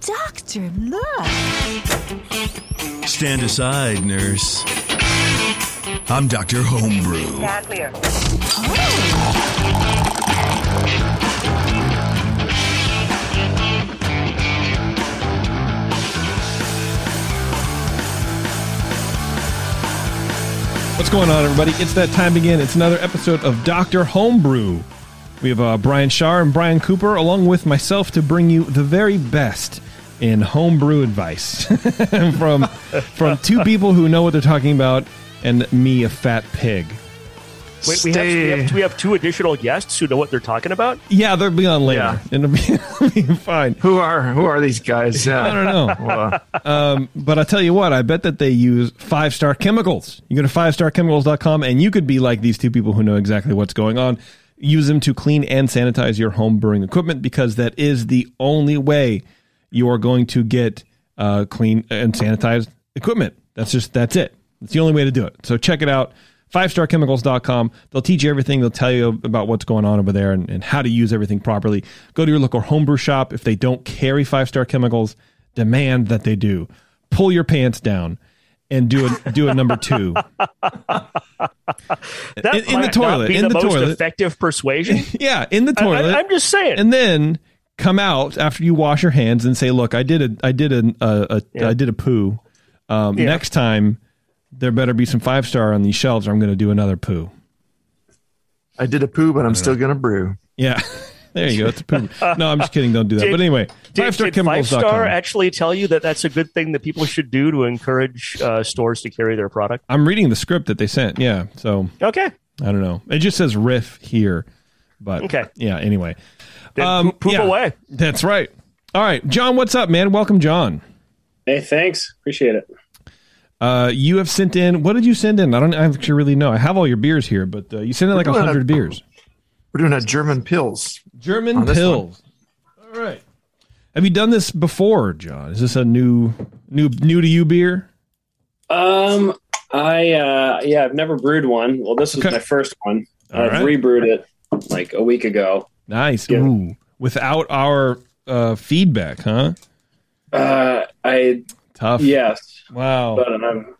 Doctor, look. Stand aside, nurse. I'm Dr. Homebrew. Stand clear. What's going on, everybody? It's that time again. It's another episode of Dr. Homebrew. We have uh, Brian Shar and Brian Cooper, along with myself, to bring you the very best in homebrew advice from from two people who know what they're talking about, and me, a fat pig. Wait, we have, we, have, we have two additional guests who know what they're talking about. Yeah, they'll be on later. Yeah. It'll be, it'll be fine. Who are who are these guys? Uh, I don't know. Um, but I tell you what, I bet that they use five star chemicals. You go to five star fivestarchemicals.com and you could be like these two people who know exactly what's going on. Use them to clean and sanitize your home brewing equipment because that is the only way you are going to get uh, clean and sanitized equipment. That's just, that's it. It's the only way to do it. So check it out. FiveStarChemicals.com. They'll teach you everything. They'll tell you about what's going on over there and, and how to use everything properly. Go to your local homebrew shop. If they don't carry five star chemicals, demand that they do. Pull your pants down and do a do a number two. That In- in the toilet, in the, the most toilet. effective persuasion. yeah, in the toilet. I, am just saying. and then come out after you wash your hands and say, "Look, I did a, I did a, a, a Yeah. I did a poo. Um, Yeah. Next time, there better be some five star on these shelves, or I'm going to do another poo." I did a poo, but I'm still gonna brew. Yeah, there you go. It's a poo. No, I'm just kidding. Don't do that. Did- but anyway, did, five star did Five Star actually tell you that that's a good thing that people should do to encourage uh, stores to carry their product? I'm reading the script that they sent. Yeah, so Okay. I don't know. It just says riff here, but Okay. Yeah. Anyway, Then Um, poop, poop yeah. away. that's right. All right, John. What's up, man? Welcome, John. Hey, thanks. Appreciate it. Uh, you have sent in. What did you send in? I don't actually really know. I have all your beers here, but uh, you sent in like a We're doing hundred a- beers. We're doing a German Pils. German On this Pils. All right. Have you done this before, John? Is this a new, new, new to you beer? Um, I uh, yeah, I've never brewed one. Well, this is Okay. my first one. All I've right. rebrewed it like a week ago. Nice. Yeah. Ooh, without our uh, feedback, huh? Uh, I Tough. yes, Wow. but um,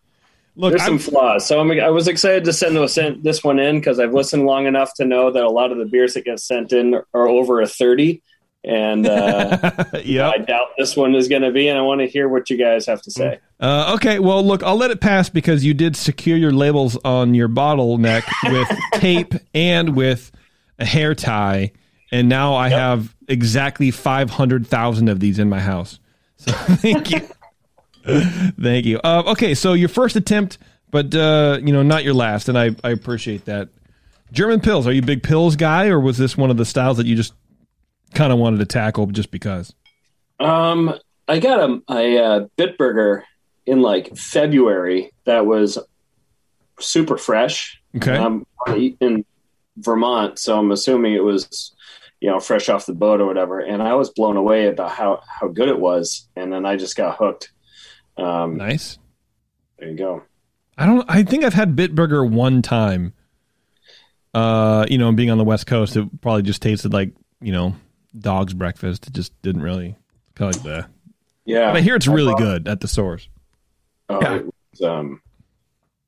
Look, there's I'm, some flaws. So I'm, I was excited to send, those- this one in because I've listened long enough to know that a lot of the beers that get sent in are over a thirty, and uh, yeah. I doubt this one is going to be. And I want to hear what you guys have to say. Uh, okay, well, look, I'll let it pass because you did secure your labels on your bottleneck with tape and with a hair tie, and now I have exactly five hundred thousand of these in my house. So thank you, thank you. Uh, okay, so your first attempt, but uh, you know, not your last, and I, I appreciate that. German Pils. Are you a big Pils guy, or was this one of the styles that you just kind of wanted to tackle just because? Um, I got a, a uh, Bitburger in like February that was super fresh. Okay. I'm in Vermont, so I'm assuming it was, you know, fresh off the boat or whatever. And I was blown away about how how good it was, and then I just got hooked. Um, nice. There you go. I don't. I think I've had Bitburger one time. Uh, you know, being on the West Coast, it probably just tasted like you know dog's breakfast. It just didn't really kind of like the. Yeah, But I hear it's really bought- good at the source. Oh, Yeah. it was, um,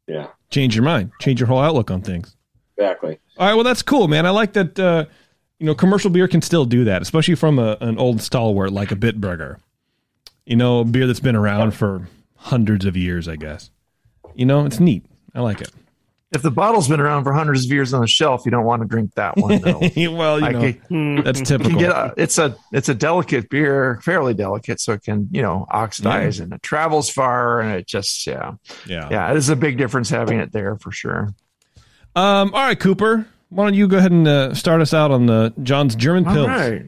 yeah, Change your mind. Change your whole outlook on things. Exactly. All right. Well, that's cool, man. I like that. Uh, you know, commercial beer can still do that, especially from a, an old stalwart like a Bitburger. You know, a beer that's been around for hundreds of years. I guess. You know, it's neat. I like it. If the bottle's been around for hundreds of years on the shelf, you don't want to drink that one. Though. well, you I know, can- that's typical. get a, it's a it's a delicate beer, fairly delicate, so it can you know oxidize and it travels far, and it just yeah yeah. yeah it is a big difference having it there for sure. Um, all right, Cooper. Why don't you go ahead and uh, start us out on the John's German Pils? All right.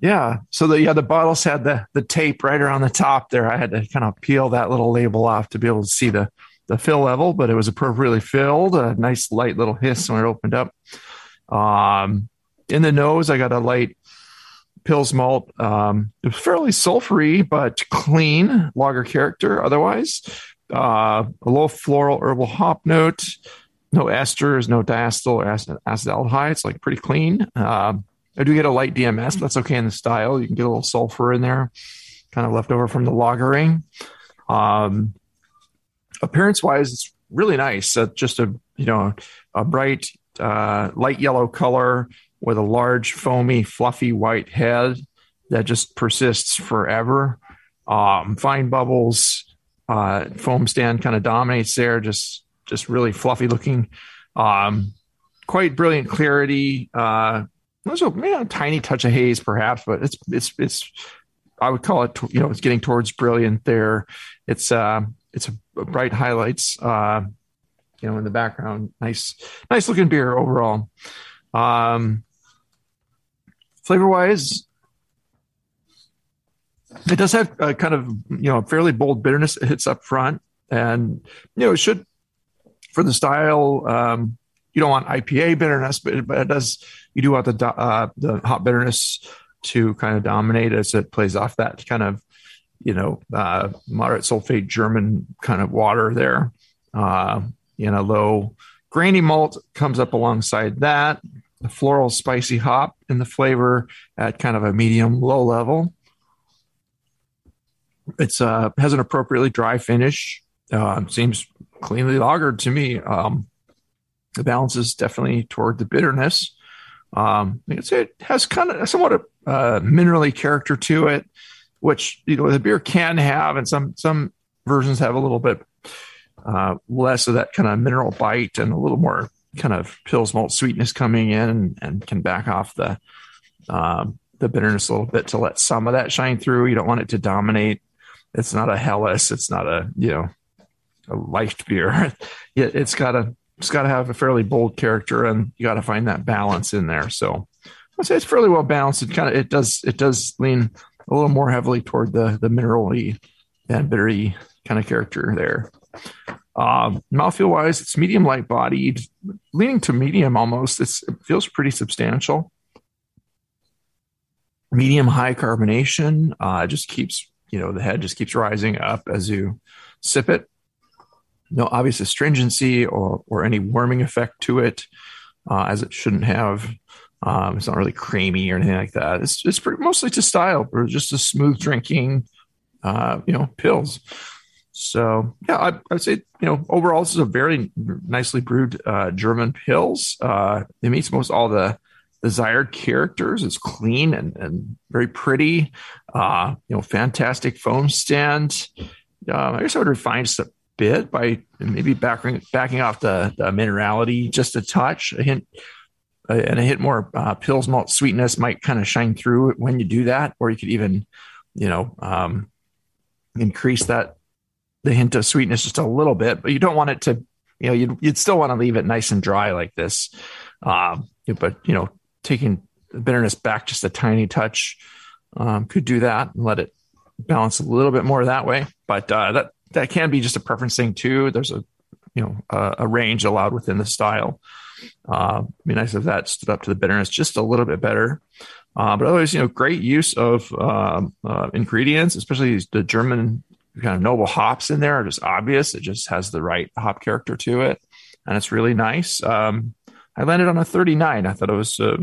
Yeah. So the yeah the bottles had the the tape right around the top there. I had to kind of peel that little label off to be able to see the the fill level, but it was appropriately filled. A nice light little hiss when it opened up. Um, in the nose, I got a light Pils malt. Um, it was fairly sulfury but clean lager character. Otherwise, uh, a low floral herbal hop note. No esters, no diacetyl or acid, acetaldehyde. It's like pretty clean. Um, I do get a light DMS, but that's okay in the style. You can get a little sulfur in there. kind of left over from the lagering. Um, appearance wise, it's really nice. Uh, just a you know a bright uh, light yellow color with a large foamy fluffy white head that just persists forever. Um, fine bubbles, uh, foam stand kind of dominates there. Just just really fluffy looking. Um, quite brilliant clarity. Uh, also, a tiny touch of haze, perhaps, but it's it's it's. I would call it, you know, it's getting towards brilliant there. It's uh, it's a bright highlights, uh, you know, in the background. Nice, nice looking beer overall. Um, flavor wise, it does have a kind of you know fairly bold bitterness. It hits up front, and you know it should for the style. Um, you don't want IPA bitterness, but it, but it does. You do want the uh, the hot bitterness to kind of dominate as it plays off that kind of you know uh, moderate sulfate German kind of water there. Uh, in a low grainy malt comes up alongside that. The floral spicy hop in the flavor at kind of a medium low level. It's uh has an appropriately dry finish. Uh, seems cleanly lagered to me. Um, the balance is definitely toward the bitterness. Um, it has kind of somewhat a uh, minerally character to it, which you know the beer can have, and some some versions have a little bit uh, less of that kind of mineral bite and a little more kind of Pils malt sweetness coming in, and, and can back off the um, the bitterness a little bit to let some of that shine through. You don't want it to dominate. It's not a Helles. It's not a you know a light beer. it, it's got to it's got to have a fairly bold character, and you got to find that balance in there. So I'd say it's fairly well balanced. It kind of it does it does lean a little more heavily toward the the minerally and bittery kind of character there. Um, mouthfeel wise, it's medium light bodied, leaning to medium almost. It's, it feels pretty substantial. Medium high carbonation uh, just keeps, you know, the head just keeps rising up as you sip it. No obvious astringency or, or any warming effect to it, uh, as it shouldn't have. Um, it's not really creamy or anything like that. It's it's pretty, mostly to style, or just a smooth drinking, uh, you know, Pils. So yeah, I, would say you know overall this is a very nicely brewed uh, German Pils. Uh, it meets most all the desired characters. It's clean and, and very pretty. Uh, you know, fantastic foam stand. Uh, I guess I would refine a bit by maybe backing backing off the, the minerality just a touch, a hint, uh, and a hit more uh, Pils malt sweetness might kind of shine through when you do that, or you could even, you know, um, increase that the hint of sweetness just a little bit, but you don't want it to, you know, you'd, you'd still want to leave it nice and dry like this. Um, but, you know, taking the bitterness back just a tiny touch um, could do that and let it balance a little bit more that way. But uh, that, that can be just a preference thing too. There's a, you know, a, a range allowed within the style. Uh, be nice if that stood up to the bitterness just a little bit better. Uh, but otherwise, you know, great use of um, uh, ingredients, especially the German kind of noble hops in there are just obvious. It just has the right hop character to it, and it's really nice. Um, I landed on a 39. I thought it was uh,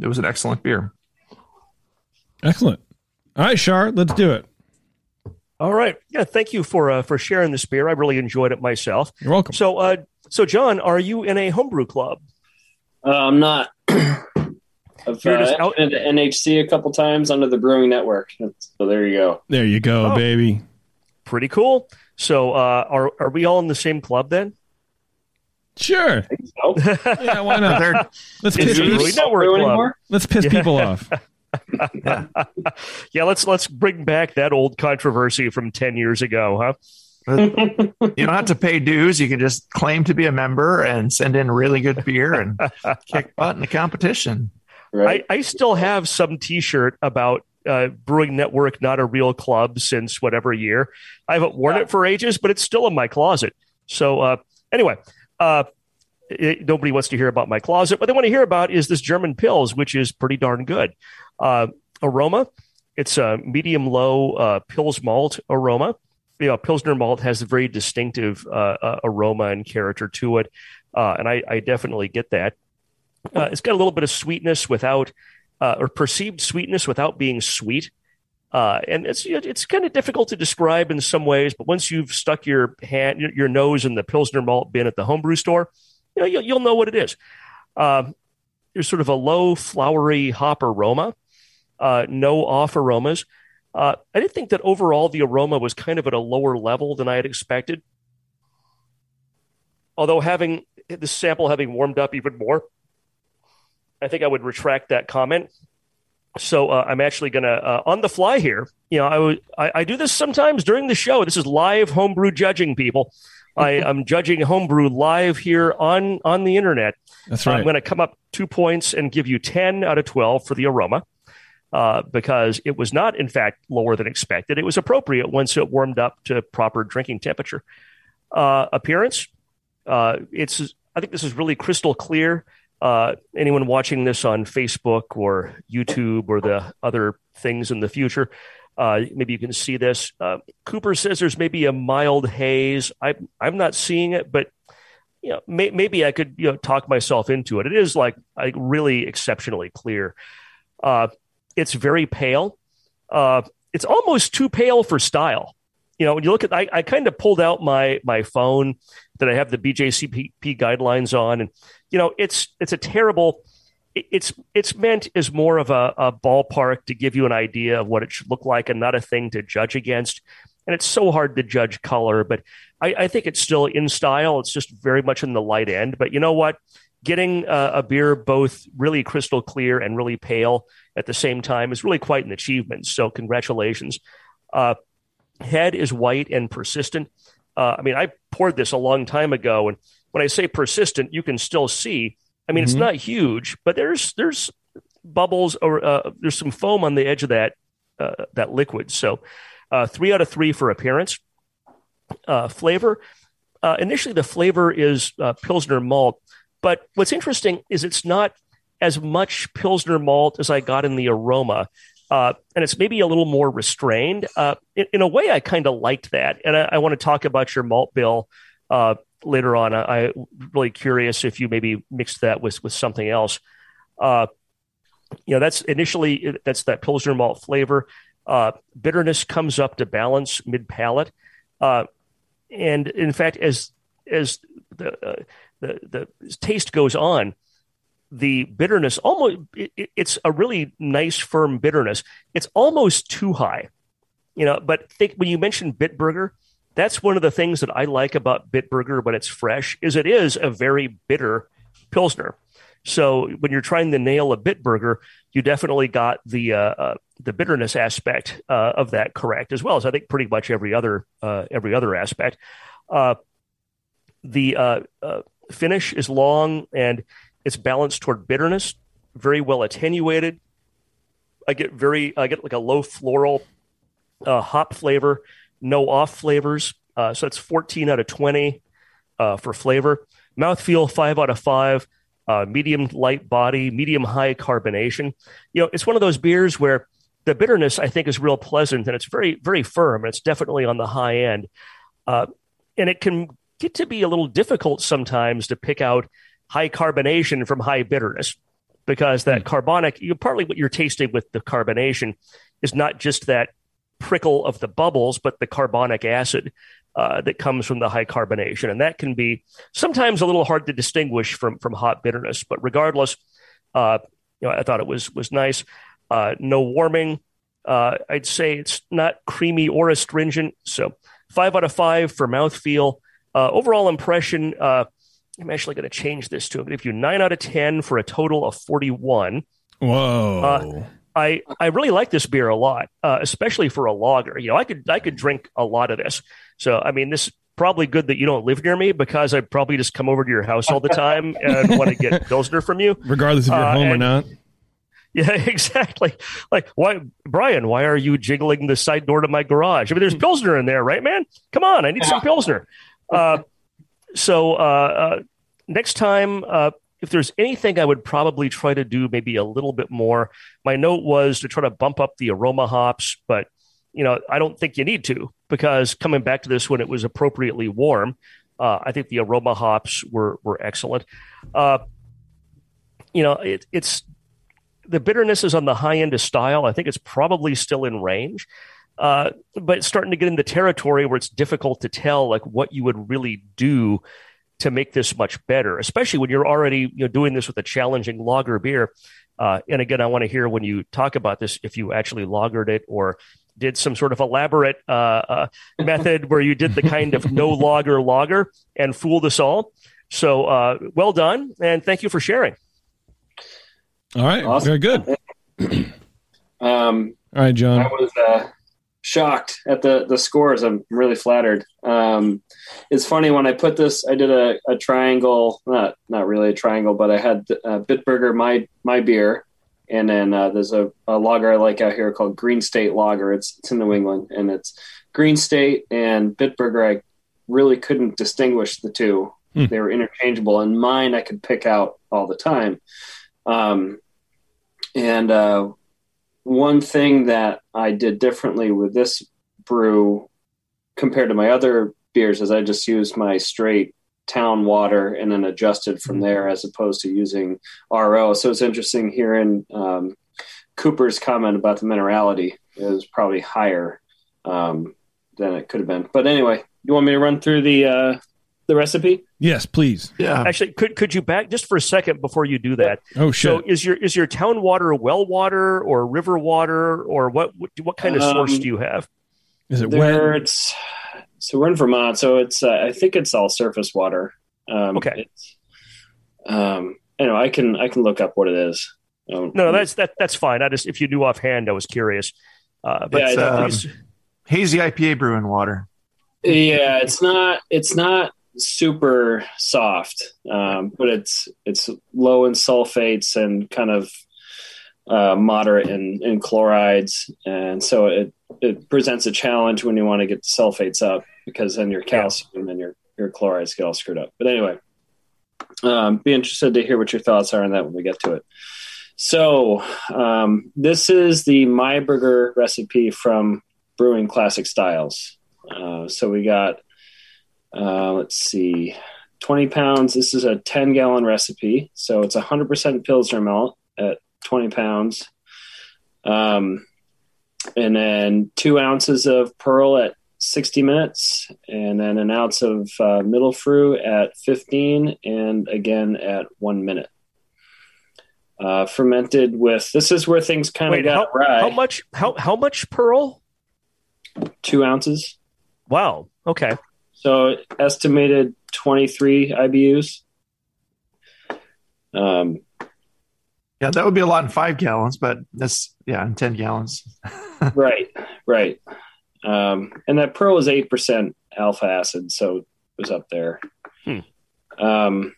it was an excellent beer. Excellent. All right, Shar, let's do it. All right. Yeah, thank you for uh, for sharing this beer. I really enjoyed it myself. You're welcome. So, uh, so John, are you in a homebrew club? Uh, I'm not. I've You're just uh, out- been to NHC a couple times under the Brewing Network. So there you go. There you go, Oh. baby. Pretty cool. So, uh, are are we all in the same club then? Sure. Oh, Yeah, why not? Let's Is piss, it people, really Network brew Club. anymore? let's piss Yeah. people off. Yeah, let's let's bring back that old controversy from ten years ago, huh? you don't have to pay dues. You can just claim to be a member and send in really good beer and kick butt in the competition. Right. I, I still have some T-shirt about uh, Brewing Network, not a real club, since whatever year. I haven't worn it for ages, but it's still in my closet. So uh, anyway, uh, it, nobody wants to hear about my closet. What they want to hear about is this German Pils, which is pretty darn good. Uh, aroma, it's a medium low uh, Pils malt aroma. You know, Pilsner malt has a very distinctive uh, uh, aroma and character to it, uh, and I, I definitely get that. Uh, it's got a little bit of sweetness without, or perceived sweetness without being sweet. Uh, and it's it's kind of difficult to describe in some ways, but once you've stuck your hand, your, nose in the Pilsner malt bin at the homebrew store, you know, you'll, you'll know what it is. There's sort of a low flowery hop aroma, uh, no off aromas. Uh, I did think that overall the aroma was kind of at a lower level than I had expected. Although having the sample having warmed up even more, I think I would retract that comment. So uh, I'm actually going to uh, on the fly here. You know, I, w- I, I do this sometimes during the show. This is live homebrew judging, people. I, am judging homebrew live here on on the internet. That's right. I'm going to come up two points and give you ten out of twelve for the aroma. Uh, because it was not, in fact, lower than expected. It was appropriate once it warmed up to proper drinking temperature. Uh, appearance, uh, it's. I think this is really crystal clear. Uh, anyone watching this on Facebook or YouTube or the other things in the future, uh, maybe you can see this. Cooper says there's maybe a mild haze. I, I'm not seeing it, but you know, may, maybe I could you know talk myself into it. It is like, like really exceptionally clear. Uh, it's very pale. Uh, it's almost too pale for style. You know, when you look at, I, I kind of pulled out my my phone that I have the BJCP guidelines on, and you know, it's it's a terrible. It's it's meant as more of a, a ballpark to give you an idea of what it should look like, and not a thing to judge against. And it's so hard to judge color, but I, I think it's still in style. It's just very much in the light end. But you know what? Getting a, a beer both really crystal clear and really pale at the same time is really quite an achievement. So congratulations. Uh, head is white and persistent. Uh, I mean, I poured this a long time ago, and when I say persistent, you can still see. I mean, mm-hmm. it's not huge, but there's there's bubbles or uh, there's some foam on the edge of that uh, that liquid. So, uh, three out of three for appearance. Uh, flavor. Uh, initially, the flavor is pilsner malt, but what's interesting is it's not as much pilsner malt as I got in the aroma. Uh, and it's maybe a little more restrained. Uh, in, in, a way, I kind of liked that. And I, I, want to talk about your malt bill uh, later on. I, am really curious if you maybe mixed that with, with something else. Uh, you know, that's initially that's that pilsner malt flavor. Uh, bitterness comes up to balance mid palate, uh, and in fact, as as the, the the taste goes on, the bitterness almost it, it's a really nice firm bitterness. It's almost too high you know but think when you mentioned bitburger that's one of the things that i like about bitburger when it's fresh is it is a very bitter pilsner. So when you're trying to nail a bitburger you definitely got the uh, uh, the bitterness aspect uh, of that correct as well as i think pretty much every other uh, every other aspect. Uh, the uh, finish is long and it's balanced toward bitterness, very well attenuated. I get very, I get like a low floral uh, hop flavor, no off flavors. Uh, so it's 14 out of 20 uh, for flavor. Mouthfeel, five out of five. Uh, medium light body, medium high carbonation. You know, it's one of those beers where the bitterness I think is real pleasant and it's very, very firm. And it's definitely on the high end. Uh, and it can get to be a little difficult sometimes to pick out high carbonation from high bitterness because that mm. carbonic, you partly what you're tasting with the carbonation is not just that prickle of the bubbles, but the carbonic acid uh, that comes from the high carbonation, and that can be sometimes a little hard to distinguish from from hot bitterness. But regardless, uh, you know, I thought it was was nice. Uh, no warming. Uh, I'd say it's not creamy or astringent. So five out of five for mouthfeel. Uh, overall impression uh, I'm actually going to change this to give you nine out of 10 for a total of 41. Whoa. Uh, I, I really like this beer a lot, uh, especially for a lager. You know, I could I could drink a lot of this. So I mean, this probably good that you don't live near me because I'd probably just come over to your house all the time and want to get pilsner from you, regardless if you're uh, home and, or not. Yeah, exactly. Like, why, Brian? Why are you jiggling the side door to my garage? I mean, there's pilsner in there, right, man? Come on, I need some pilsner. Uh, so uh, uh, next time, uh, if there's anything I would probably try to do, maybe a little bit more. My note was to try to bump up the aroma hops, but you know I don't think you need to because coming back to this when it was appropriately warm, I think the aroma hops were were excellent. You know, it, it's the bitterness is on the high end of style. I think it's probably still in range. Uh, but starting to get in the territory where it's difficult to tell like what you would really do to make this much better, especially when you're already you know doing this with a challenging lager beer. Uh, and again, I want to hear when you talk about this if you actually lagered it or did some sort of elaborate uh, uh, method where you did the kind of no lager lager and fooled us all. So uh, well done, and thank you for sharing. All right, awesome. very good. um, all right, John. I was uh, shocked at the the scores. I'm really flattered. Um, it's funny when I put this. I did a, a triangle, not not really a triangle, but I had uh, Bitburger my my beer, and then uh, there's a, a lager I like out here called Green State Lager. It's it's in New England, and it's Green State and Bitburger. I really couldn't distinguish the two. Hmm. They were interchangeable, and mine I could pick out all the time. Um, and uh, one thing that I did differently with this brew compared to my other beers is I just used my straight town water and then adjusted from mm-hmm. there as opposed to using RO. So it's interesting hearing um, Cooper's comment about the minerality is probably higher um, than it could have been. But anyway, you want me to run through the uh, the recipe? Yes, please. Yeah. Actually, could could you back just for a second before you do that? Oh, shit. So is your is your town water well water or river water or what what, what kind of source um, do you have? Is it where? It's so we're in Vermont, so it's uh, I think it's all surface water. Um, okay. Um, anyway, I can I can look up what it is. Um, no, no, that's that that's fine. I just if you knew offhand, I was curious. Uh, but yeah, um, hazy IPA brewing water. Yeah, it's not it's not super soft, um, but it's it's low in sulfates and kind of uh, moderate in, in chlorides, and so it it presents a challenge when you want to get the sulfates up because then your calcium and your your chlorides get all screwed up. But anyway, um, be interested to hear what your thoughts are on that when we get to it. So um, this is the Myburger recipe from Brewing Classic Styles. Uh, so we got uh, let's see, 20 pounds. This is a 10 gallon recipe. So it's 100% Pilsner malt at 20 pounds. Um, and then two ounces of Perle at 60 minutes, and then an ounce of uh, Mittelfrüh at 15, and again at one minute. Uh, fermented with this is where things kind of got how, right. How much? How how much Perle? Two ounces. Wow. Okay. So estimated 23 IBUs. Um, yeah, that would be a lot in five gallons, but that's yeah, in 10 gallons. right, right. Um, and that Perle is 8% alpha acid, so it was up there. Hmm. Um,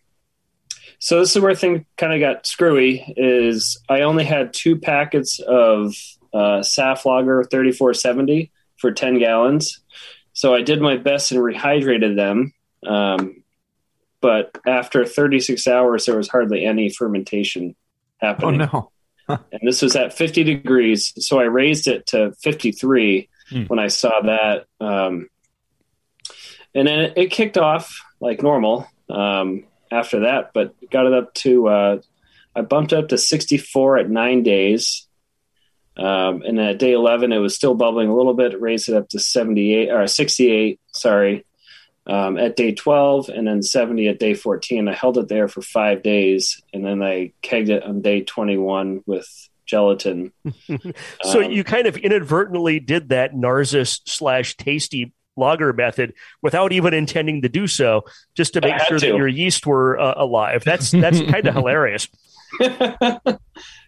so this is where things kind of got screwy is I only had two packets of uh, SAF lager 3470 for 10 gallons. So I did my best and rehydrated them. Um, but after 36 hours, there was hardly any fermentation happening. Oh, no. and this was at 50 degrees. So I raised it to 53 hmm. when I saw that. Um, and then it, it, kicked off like normal um, after that, but got it up to, uh, I bumped up to 64 at nine days. Um, and at day 11, it was still bubbling a little bit, raised it up to 78 or 68, sorry, um, at day 12, and then 70 at day 14. I held it there for five days, and then I kegged it on day 21 with gelatin. so um, you kind of inadvertently did that Narziss slash tasty lager method without even intending to do so, just to make sure to. that your yeast were uh, alive. That's that's kind of hilarious.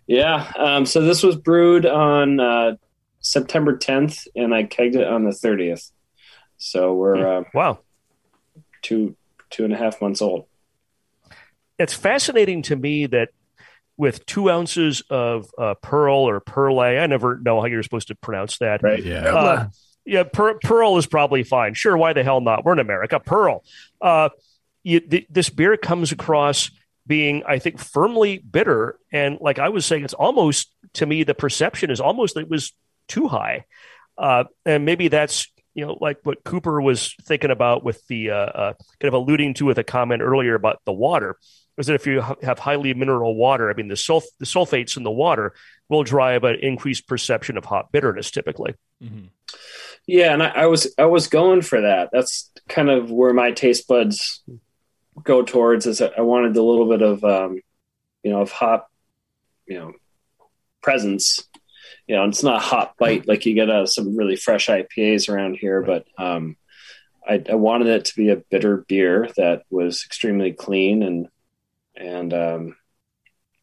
Yeah. Um, so this was brewed on uh, September 10th, and I kegged it on the 30th. So we're hmm. uh, wow, two two and a half months old. It's fascinating to me that with two ounces of uh, pearl or pearl, I never know how you're supposed to pronounce that. Right. Yeah. Uh, yeah. Per- pearl is probably fine. Sure. Why the hell not? We're in America. Pearl. Uh, you, th- this beer comes across being, I think, firmly bitter. And like I was saying, it's almost to me the perception is almost that it was too high, uh, and maybe that's you know like what Cooper was thinking about with the uh, uh, kind of alluding to with a comment earlier about the water. is that if you ha- have highly mineral water, I mean the sulf- the sulfates in the water will drive an increased perception of hot bitterness typically. Yeah, and I, I was I was going for that. That's kind of where my taste buds go towards. Is I wanted a little bit of um, you know of hop, you know, presence. You know, it's not a hot bite like you get out of some really fresh IPAs around here, but um, I, I wanted it to be a bitter beer that was extremely clean and and um,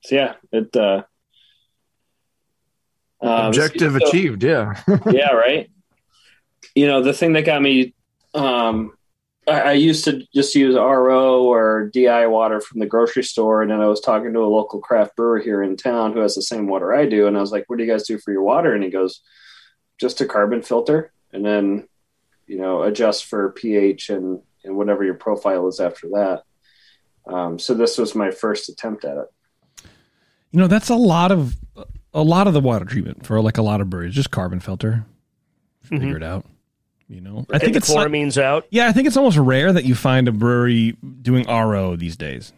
so yeah, it uh, um, Objective so- achieved. Yeah. yeah, right. You know, the thing that got me, um, I, I used to just use RO or DI water from the grocery store, and then I was talking to a local craft brewer here in town who has the same water I do, and I was like, "What do you guys do for your water?" And he goes, "Just a carbon filter, and then, you know, adjust for pH and and whatever your profile is after that." Um, so this was my first attempt at it. You know, that's a lot of a lot of the water treatment for like a lot of breweries, just carbon filter. Mhm. Figure it out. You know, I think the it's like- chloramines out. yeah, I think it's almost rare that you find a brewery doing RO these days.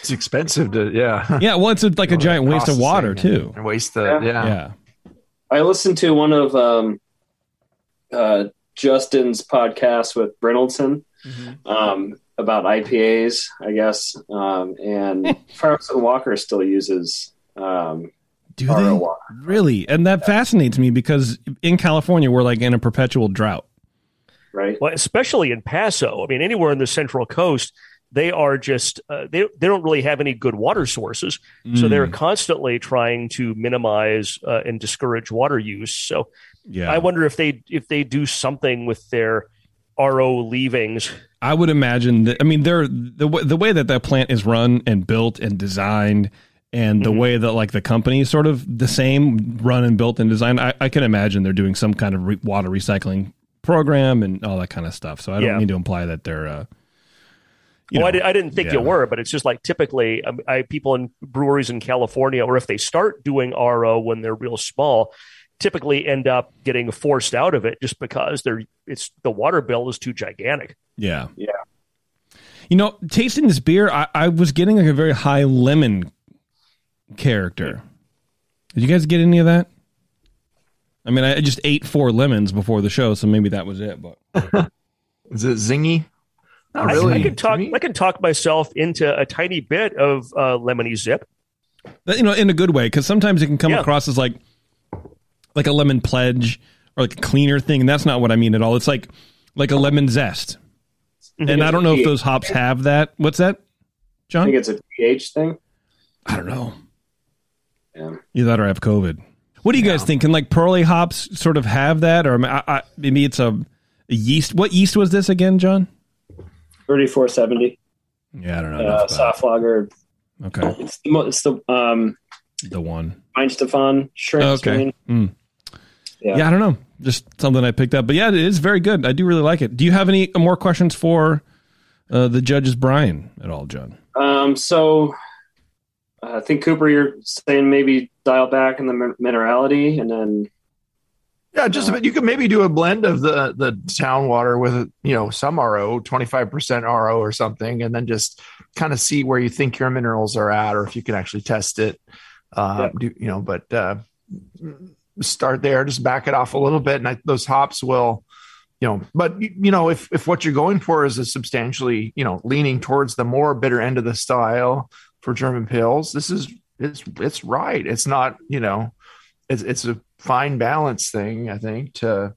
It's expensive to, yeah. Yeah, well, it's a, like a giant waste of water Processing too. And, and waste the, Yeah. yeah. Yeah, I listened to one of um, uh, Justin's podcasts with Brynildson um, about IPAs, I guess, um, and Firestone Walker still uses um, do they water. really? And that fascinates me because in California we're like in a perpetual drought. right? Well, especially in Paso. I mean, anywhere in the Central Coast, they are just uh, they they don't really have any good water sources, so they're Mm, constantly trying to minimize uh, and discourage water use. So yeah. I wonder if they if they do something with their RO leavings. I would imagine that. I mean, they're the w- the way that that plant is run and built and designed, and the Mhm. way that like the company is sort of the same, run and built and designed. I, I can imagine they're doing some kind of re- water recycling program and all that kind of stuff. So I don't Yeah. mean to imply that they're. Uh, you well, I, know, I didn't think you were, but it's just like typically um, I, people in breweries in California, or if they start doing RO when they're real small, typically end up getting forced out of it just because they're it's the water bill is too gigantic. Yeah. Yeah. You know, tasting this beer, I, I was getting like a very high lemon character. Did you guys get any of that? I mean, I just ate four lemons before the show, so maybe that was it. But Is it zingy? Not I, really. I could To talk. I can talk myself into a tiny bit of uh, lemony zip. But, you know, in a good way, because sometimes it can come Yeah. across as like like a lemon pledge or like a cleaner thing, and that's not what I mean at all. It's like like a lemon zest, and I don't know if those hops have that. What's that, John? I John? think it's a pH thing. I don't know. Yeah. Either that or I have COVID. What do you guys think? Can like pearly hops sort of have that, or I, I, maybe it's a, a yeast? What yeast was this again, John? Thirty-four seventy Yeah, I don't know. uh, enough about soft lager. Okay, It's the it's the um, the one. Weihenstephan shrimp Okay. Mm. Yeah. Yeah, I don't know. Just something I picked up, but yeah, it is very good. I do really like it. Do you have any more questions for uh, the judges, Brian, at all, John? Um, so uh, I think Cooper, you're saying maybe dial back in the minerality, and then Yeah, just a bit. You could maybe do a blend of the the town water with you know some RO, twenty five percent RO or something, and then just kind of see where you think your minerals are at, or if you can actually test it. Uh, do, you know, but uh, start there, just back it off a little bit, and I, those hops will, you know. But you know, if if what you're going for is a substantially, you know, leaning towards the more bitter end of the style for German Pils, this is it's it's right. It's not you know it's it's a fine balance thing i think to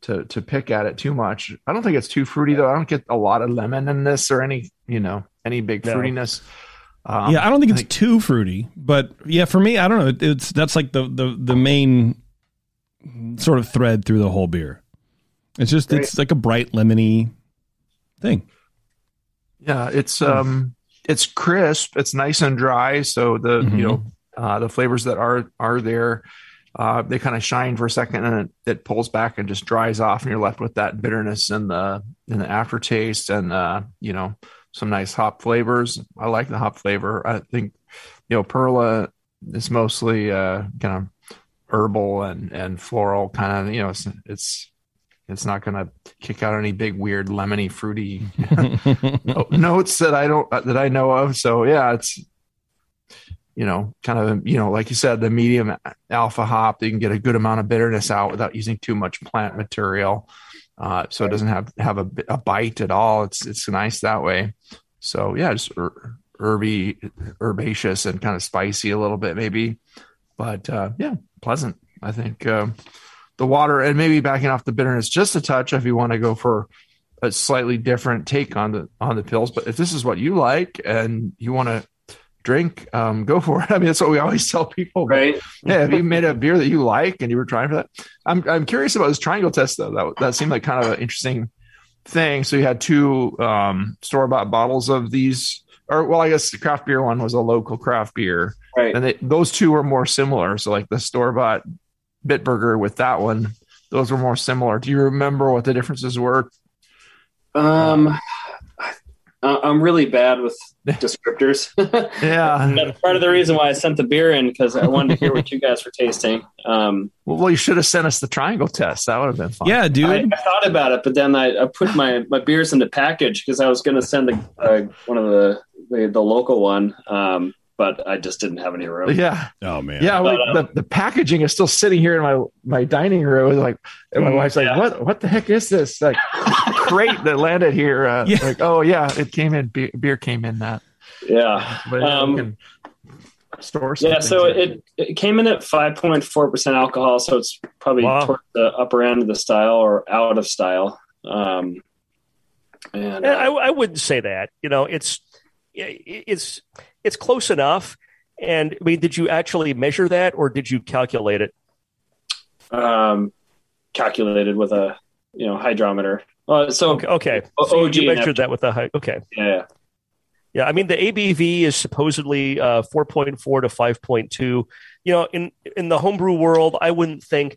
to to pick at it too much i don't think it's too fruity though i don't get a lot of lemon in this or any you know any big No. fruitiness um, yeah, I don't think it's too fruity, but yeah, for me, I don't know. It- It's that's like the the the main sort of thread through the whole beer. It's just it's like a bright lemony thing. yeah it's um it's crisp it's nice and dry so the Mhm. you know uh the flavors that are are there uh they kind of shine for a second and it, it pulls back and just dries off and you're left with that bitterness and the in the aftertaste and uh you know some nice hop flavors i like the hop flavor i think you know perla is mostly uh kind of herbal and and floral kind of you know it's it's It's not going to kick out any big weird lemony fruity notes that I don't that I know of. So yeah, it's you know kind of you know like you said the medium alpha hop. You can get a good amount of bitterness out without using too much plant material. Uh, so it doesn't have have a, a bite at all. It's it's nice that way. So yeah, just er, herby, herbaceous and kind of spicy a little bit maybe, but uh, yeah, pleasant. I think uh, the water and maybe backing off the bitterness just a touch if you want to go for a slightly different take on the on the Pils. But if this is what you like and you want to drink, um, go for it. I mean, that's what we always tell people. Right. yeah, if you made a beer that you like and you were trying for that, I'm I'm curious about this triangle test though. That that seemed like kind of an interesting thing. So you had two um, store bought bottles of these, or well, I guess the craft beer one was a local craft beer, Right. and they, those two were more similar. So like the store bought Bitburger with that one, those were more similar. Do you remember what the differences were? Um, I, I'm really bad with descriptors. Yeah. That's part of the reason why I sent the beer in because I wanted to hear what you guys were tasting. Um, Well, you should have sent us the triangle test. That would have been fun. Yeah, dude. I, I thought about it, but then I, I put my, my beers in the package because I was going to send a, uh, one of the, the the local one, um, but I just didn't have any room. Yeah. oh man. Yeah, like But, uh, the, the packaging is still sitting here in my my dining room. Like, and my Mm, wife's like, yeah. "What? What the heck is this?" Like, crate that landed here. Uh, Yeah. Like, oh yeah, it came in. Beer, beer came in that. Yeah. But Um, can store. Yeah, so in. it, it came in at 5.4% alcohol, so it's probably Wow. toward the upper end of the style or out of style. Um, and Yeah, I, uh, I wouldn't say that. You know, it's it's it's close enough. And I mean, did you actually measure that, or did you calculate it? um, calculated with a you know hydrometer. Uh, so Okay, okay. O- So you measured that with a high. Okay, yeah, yeah. I mean, the ABV is supposedly uh, four point four to five point two. You know, in in the homebrew world, I wouldn't think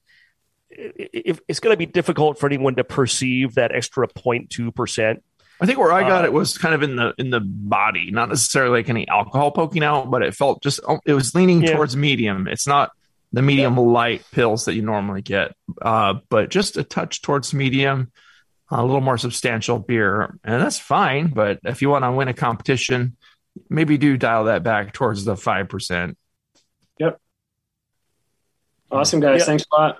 if it's going to be difficult for anyone to perceive that extra 0.2 percent. I think where I got uh, it was kind of in the in the body, not necessarily like any alcohol poking out, but it felt just oh, it was leaning Yeah. towards medium. It's not the medium light Pils that you normally get, uh, but just a touch towards medium, a little more substantial beer, and that's fine. But if you want to win a competition, maybe do dial that back towards the five percent. Yep. Awesome guys. Yeah. Thanks a lot.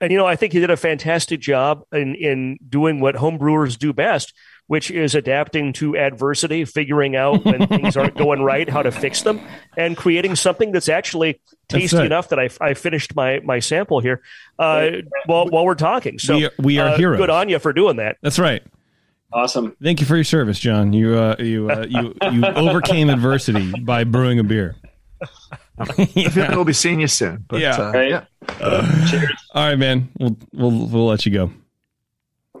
And you know, I think he did a fantastic job in in doing what homebrewers do best, which is adapting to adversity, figuring out when things aren't going right, how to fix them, and creating something that's actually tasty right. enough that I, I finished my my sample here uh, while while we're talking. So we are, we are uh, heroes. good on you for doing that. That's right. Awesome. Thank you for your service, John. You uh, you uh, you you overcame adversity by brewing a beer. I feel like we'll be seeing you soon. But, Yeah. uh, Right. yeah. All right, man. We'll we'll we'll let you go.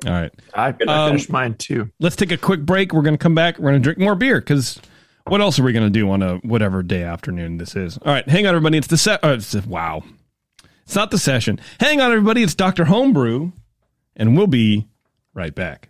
All right. I, I Um, finished mine too. Let's take a quick break. We're going to come back. We're going to drink more beer because what else are we going to do on a whatever day afternoon this is? All right, hang on, everybody. It's the set. Uh, it's wow, it's not the session. Hang on, everybody. It's Doctor Homebrew, and we'll be right back.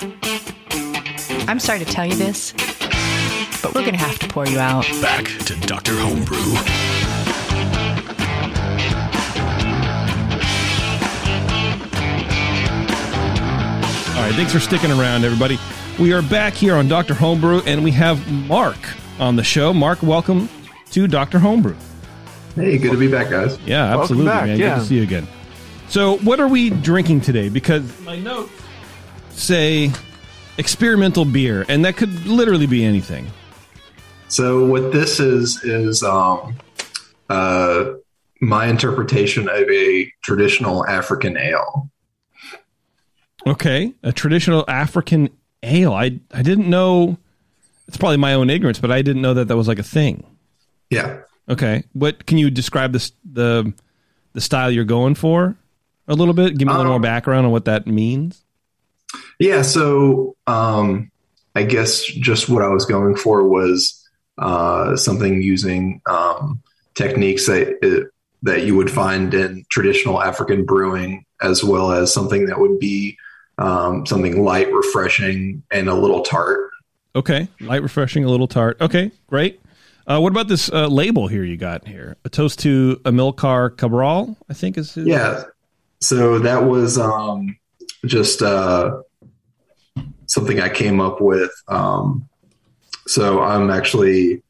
I'm sorry to tell you this, but we're going to have to pour you out. Back to Dr. Homebrew. All right, thanks for sticking around, everybody. We are back here on Doctor Homebrew, and we have Mark on the show. Mark, welcome to Doctor Homebrew. Hey, good to be back, guys. Yeah, absolutely, back, man. yeah. Good to see you again. So, what are we drinking today? Because my notes say experimental beer, and that could literally be anything. So, what this is is um, uh, my interpretation of a traditional African ale. Okay, a traditional African ale. I I didn't know. It's probably my own ignorance, but I didn't know that that was like a thing. Yeah. Okay, what can you describe this the the style you're going for a little bit? Give me a little Um, more background on what that means. Yeah, so um, I guess just what I was going for was uh, something using um, techniques that uh, that you would find in traditional African brewing, as well as something that would be um, something light, refreshing, and a little tart. Okay, light, refreshing, a little tart. Okay, great. Uh, what about this uh, label here you got here? A toast to Amilcar Cabral, I think is his. Yeah. So that was um, just uh, something I came up with. Um, so I'm actually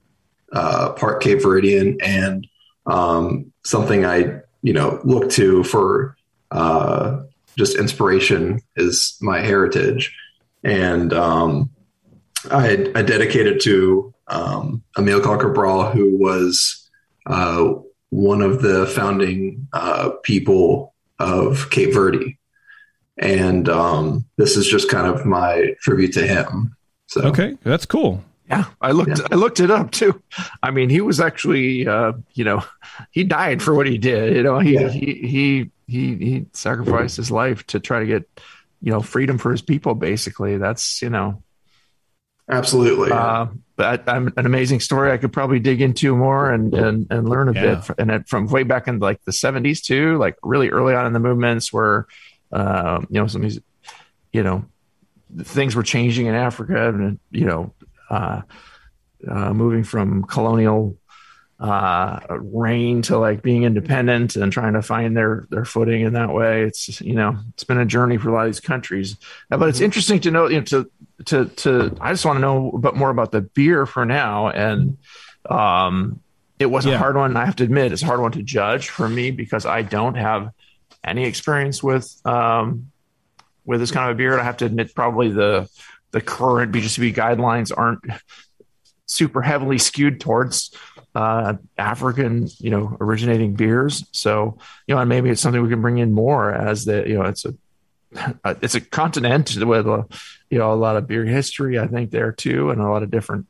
uh, part Cape Verdean, and um, something I you know look to for uh, just inspiration is my heritage, and um, I, I dedicated to um, Amilcar Cabral, who was uh, one of the founding uh, people of Cape Verde. And um, this is just kind of my tribute to him. So Okay, that's cool. Yeah, I looked. Yeah. I looked it up too. I mean, he was actually, uh, you know, he died for what he did. You know, he Yeah. he he he he sacrificed his life to try to get, you know, freedom for his people. Basically, that's you know, absolutely. uh, but I'm an amazing story. I could probably dig into more and and and learn a Yeah. bit. And from way back in like the 70s too, like really early on in the movements where, um, you know, some of these, you know, things were changing in Africa, and you know, uh, uh, moving from colonial uh, reign to like being independent and trying to find their their footing in that way. It's you know, it's been a journey for a lot of these countries. Uh, But it's interesting to know, you know, to to to. I just want to know a bit more about the beer for now, and um, it was Yeah. a hard one. I have to admit, it's a hard one to judge for me because I don't have any experience with um, with this kind of a beer. I have to admit, probably the the current BJCP guidelines aren't super heavily skewed towards uh, African, you know, originating beers. So, you know, and maybe it's something we can bring in more as the, you know, it's a, it's a continent with a, you know, a lot of beer history, I think there too, and a lot of different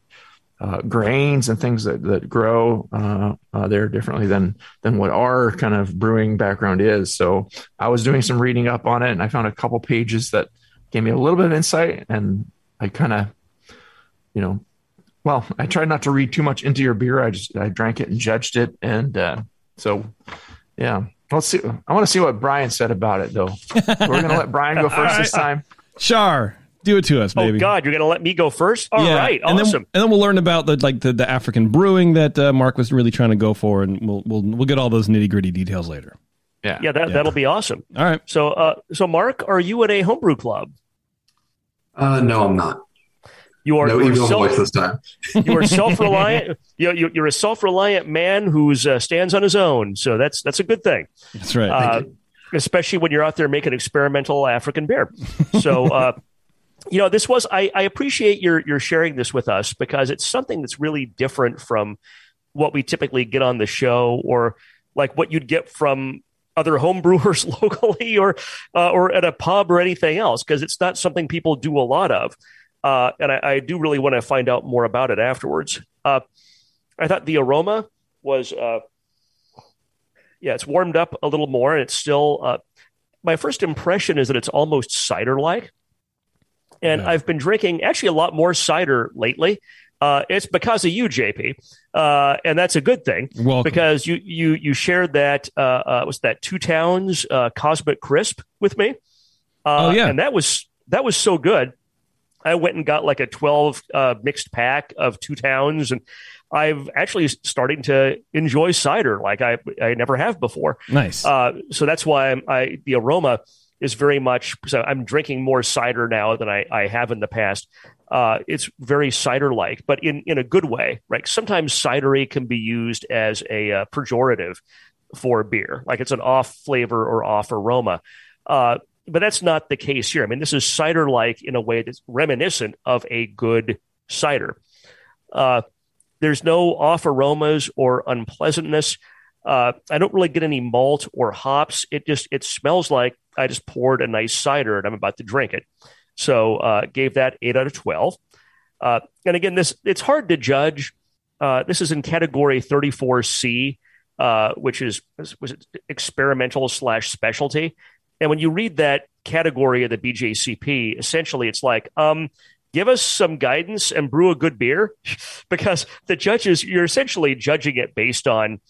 uh, grains and things that, that grow uh, uh, there differently than than what our kind of brewing background is. So I was doing some reading up on it, and I found a couple pages that gave me a little bit of insight, and I kind of, you know, well, I tried not to read too much into your beer. I just I drank it and judged it, and uh, so yeah. Let's see. I want to see what Brian said about it, though. We're gonna let Brian go first this time. Shar, do it to us, baby. Oh God, you're going to let me go first? All right, and awesome. Then, and then we'll learn about the like the, the African brewing that uh, Mark was really trying to go for, and we'll we'll we'll get all those nitty gritty details later. Yeah. yeah, that Yeah. that'll be awesome. All right. So, uh, so Mark, are you at a homebrew club? uh, no, I'm not. You are no you are evil self- voice this time. you are self-reliant. you, you, you're a self-reliant man who uh, stands on his own. So that's that's a good thing. That's right. uh, especially when you're out there making experimental African beer. So, uh, you know, this was I, I appreciate your your sharing this with us because it's something that's really different from what we typically get on the show or like what you'd get from other home brewers locally or uh, or at a pub or anything else because it's not something people do a lot of. Uh, and I, I do really want to find out more about it afterwards. Uh, I thought the aroma was uh, yeah, it's warmed up a little more, and it's still. Uh, my first impression is that it's almost cider like, and Yeah. I've been drinking actually a lot more cider lately. Uh, it's because of you, JP, uh, and that's a good thing Welcome. because you you you shared that uh, uh, was that two towns uh, cosmic crisp with me. Uh, Oh, yeah. and that was that was so good. I went and got like a twelve uh, mixed pack of two towns, and I've actually starting to enjoy cider like I I never have before. nice. Uh, so that's why I'm, I the aroma is very much. So I'm drinking more cider now than I, I have in the past. Uh, it's very cider like, but in in a good way. Right? Sometimes cidery can be used as a uh, pejorative for beer, like it's an off flavor or off aroma. Uh, but that's not the case here. I mean, this is cider like in a way that's reminiscent of a good cider. Uh, there's no off aromas or unpleasantness. Uh, I don't really get any malt or hops. It just it smells like I just poured a nice cider and I'm about to drink it. So uh, gave that eight out of twelve. Uh, and again, this it's hard to judge. Uh, this is in category 34C. uh, which is was it experimental slash specialty. And when you read that category of the BJCP, essentially it's like, um, give us some guidance and brew a good beer, because the judges you're essentially judging it based on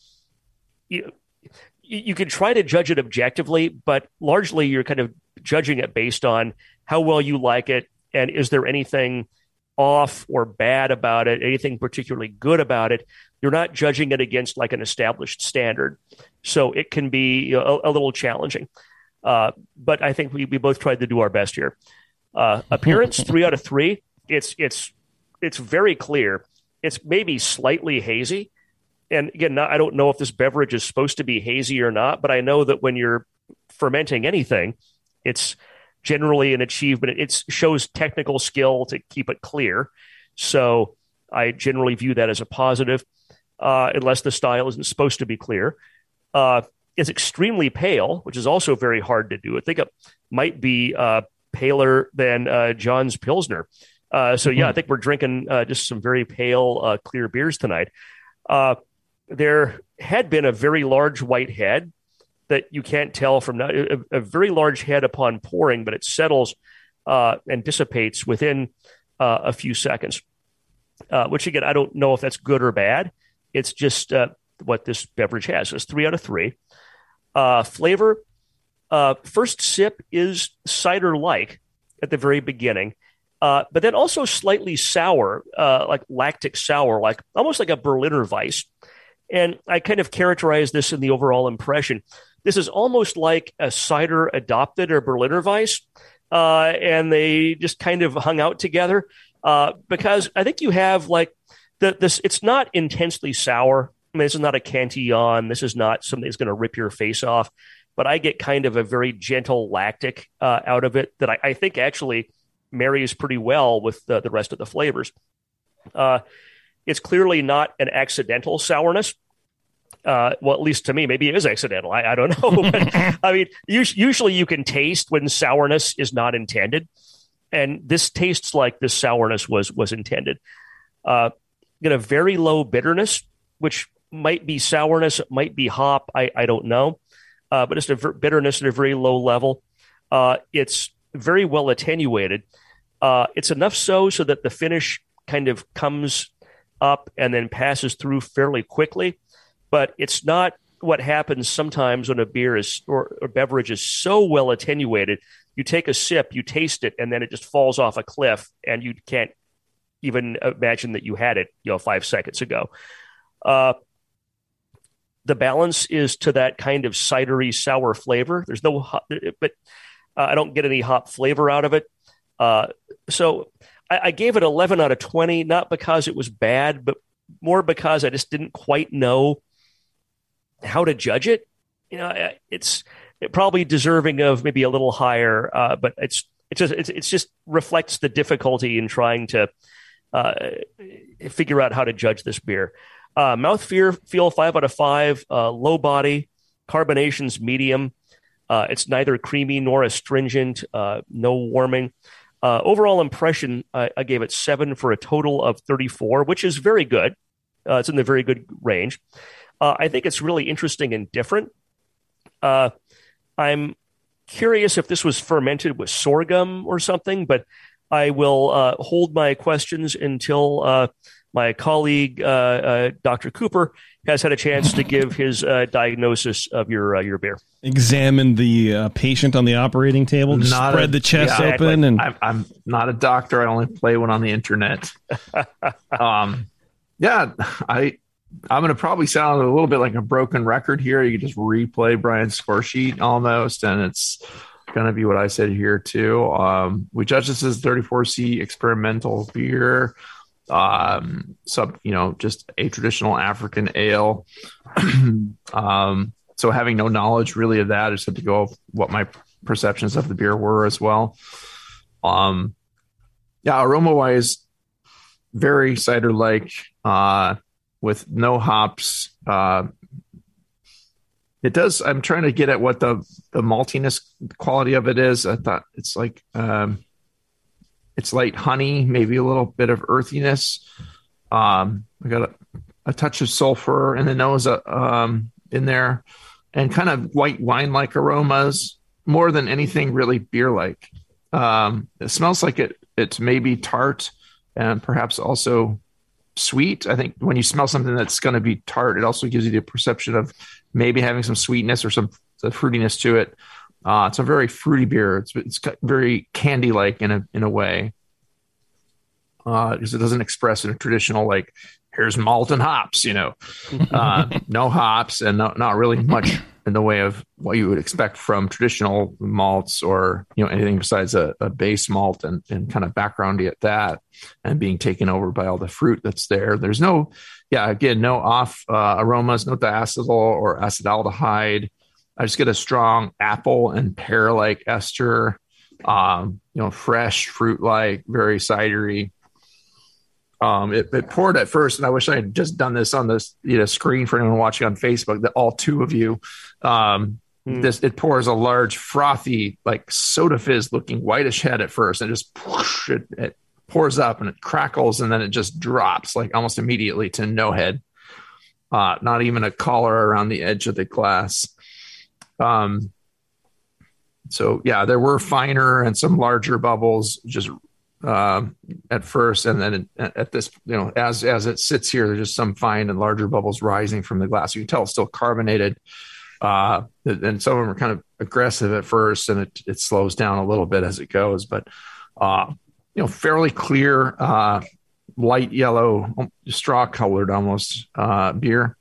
you. Can try to judge it objectively, but largely you're kind of judging it based on how well you like it and is there anything off or bad about it, anything particularly good about it. You're not judging it against like an established standard. So it can be a, a, little challenging. Uh, but I think we, we both tried to do our best here. Uh, appearance, three out of three. It's, it's, it's very clear. It's maybe slightly hazy. And again, not, I don't know if this beverage is supposed to be hazy or not, but I know that when you're fermenting anything, it's generally an achievement. It shows technical skill to keep it clear. So I generally view that as a positive, uh, unless the style isn't supposed to be clear. Uh, it's extremely pale, which is also very hard to do. I think it might be uh, paler than uh, John's Pilsner. Uh, so, yeah, I think we're drinking uh, just some very pale, clear beers tonight. There had been a very large white head that you can't tell from a, a very large head upon pouring, but it settles uh, and dissipates within uh, a few seconds. Uh, which again, I don't know if that's good or bad. It's just uh, what this beverage has. It's three out of three. Uh, flavor, uh, first sip is cider like at the very beginning. but then also slightly sour, like lactic sour, like almost like a Berliner Weiss. And I kind of characterize this in the overall impression. This is almost like a cider adopted a Berliner Weiss, uh, and they just kind of hung out together uh, because I think you have like the, this. It's not intensely sour. I mean, this is not a Cantillon. This is not something that's going to rip your face off. But I get kind of a very gentle lactic uh, out of it that I, I, think actually marries pretty well with the, the rest of the flavors. Uh, it's clearly not an accidental sourness. Uh, well, at least to me, maybe it is accidental. I, I don't know. but, I mean, usually you can taste when sourness is not intended, and this tastes like this sourness was was intended. Uh, get a very low bitterness, which might be sourness, it might be hop. I, I don't know, uh, but it's a ver- bitterness at a very low level. Uh, it's very well attenuated. Uh, it's enough so so that the finish kind of comes up and then passes through fairly quickly but it's not what happens sometimes when a beer is or a beverage is so well attenuated. You take a sip, you taste it, and then it just falls off a cliff, and you can't even imagine that you had it, you know, five seconds ago. Uh, the balance is to that kind of cidery sour flavor. There's no, but uh, I don't get any hop flavor out of it. Uh, so I, I, gave it 11 out of 20, not because it was bad, but more because I just didn't quite know how to judge it, you know, it's probably deserving of maybe a little higher, uh, but it's it's just it's, it's just reflects the difficulty in trying to uh, figure out how to judge this beer. Uh, mouth fear feel five out of five. Uh, low body, carbonation's medium. Uh, it's neither creamy nor astringent. Uh, no warming. Uh, overall impression, I, I, gave it seven for a total of 34, which is very good. Uh, it's in the very good range. Uh, I think it's really interesting and different. Uh, I'm curious if this was fermented with sorghum or something, but I will uh, hold my questions until uh, my colleague, uh, uh, Dr. Cooper, has had a chance to give his diagnosis of your your beer. Examine the patient on the operating table, not spread a, the chest yeah, open, and I'm, I'm, not a doctor. I only play one on the internet. um, yeah, I I'm going to probably sound a little bit like a broken record here. You just replay Brian's score sheet almost, and it's going to be what I said here too. Um, we judge this as 34C experimental beer, um, sub, you know, just a traditional African ale. um, so having no knowledge really of that, I just had to go of what my perceptions of the beer were as well. Um, yeah, aroma wise, very cider like. Uh, with no hops. Uh, it does. I'm trying to get at what the the maltiness quality of it is. I thought it's like um, it's light honey, maybe a little bit of earthiness. Um, I got a, a touch of sulfur in the nose, uh, um, in there, and kind of white wine like aromas more than anything really beer like. Um, it smells like it. It's maybe tart and perhaps also sweet. I think when you smell something that's going to be tart, it also gives you the perception of maybe having some sweetness or some fruitiness to it. Uh, it's a very fruity beer. It's it's very candy like in a in a way because uh, it doesn't express in a traditional like here's malt and hops. You know, uh, no hops and no, not really much in the way of what you would expect from traditional malts or you know anything besides a, a base malt and, and kind of backgroundy at that and being taken over by all the fruit that's there. There's no, yeah, again, no off uh, aromas, no diacetyl or acetaldehyde. I just get a strong apple and pear like ester, um, you know, fresh fruit like, very cidery. Um, it, it, poured at first, and I wish I had just done this on this you know screen for anyone watching on Facebook. That all two of you, um, mm. this it pours a large frothy like soda fizz looking whitish head at first, and just whoosh, it, it pours up and it crackles, and then it just drops like almost immediately to no head. Uh, not even a collar around the edge of the glass. Um, so yeah, there were finer and some larger bubbles just um, at first, and then at this, you know, as as it sits here, there's just some fine and larger bubbles rising from the glass. You can tell it's still carbonated, uh, and some of them are kind of aggressive at first, and it it slows down a little bit as it goes. But uh, you know, fairly clear, uh, light yellow, straw colored almost uh, beer.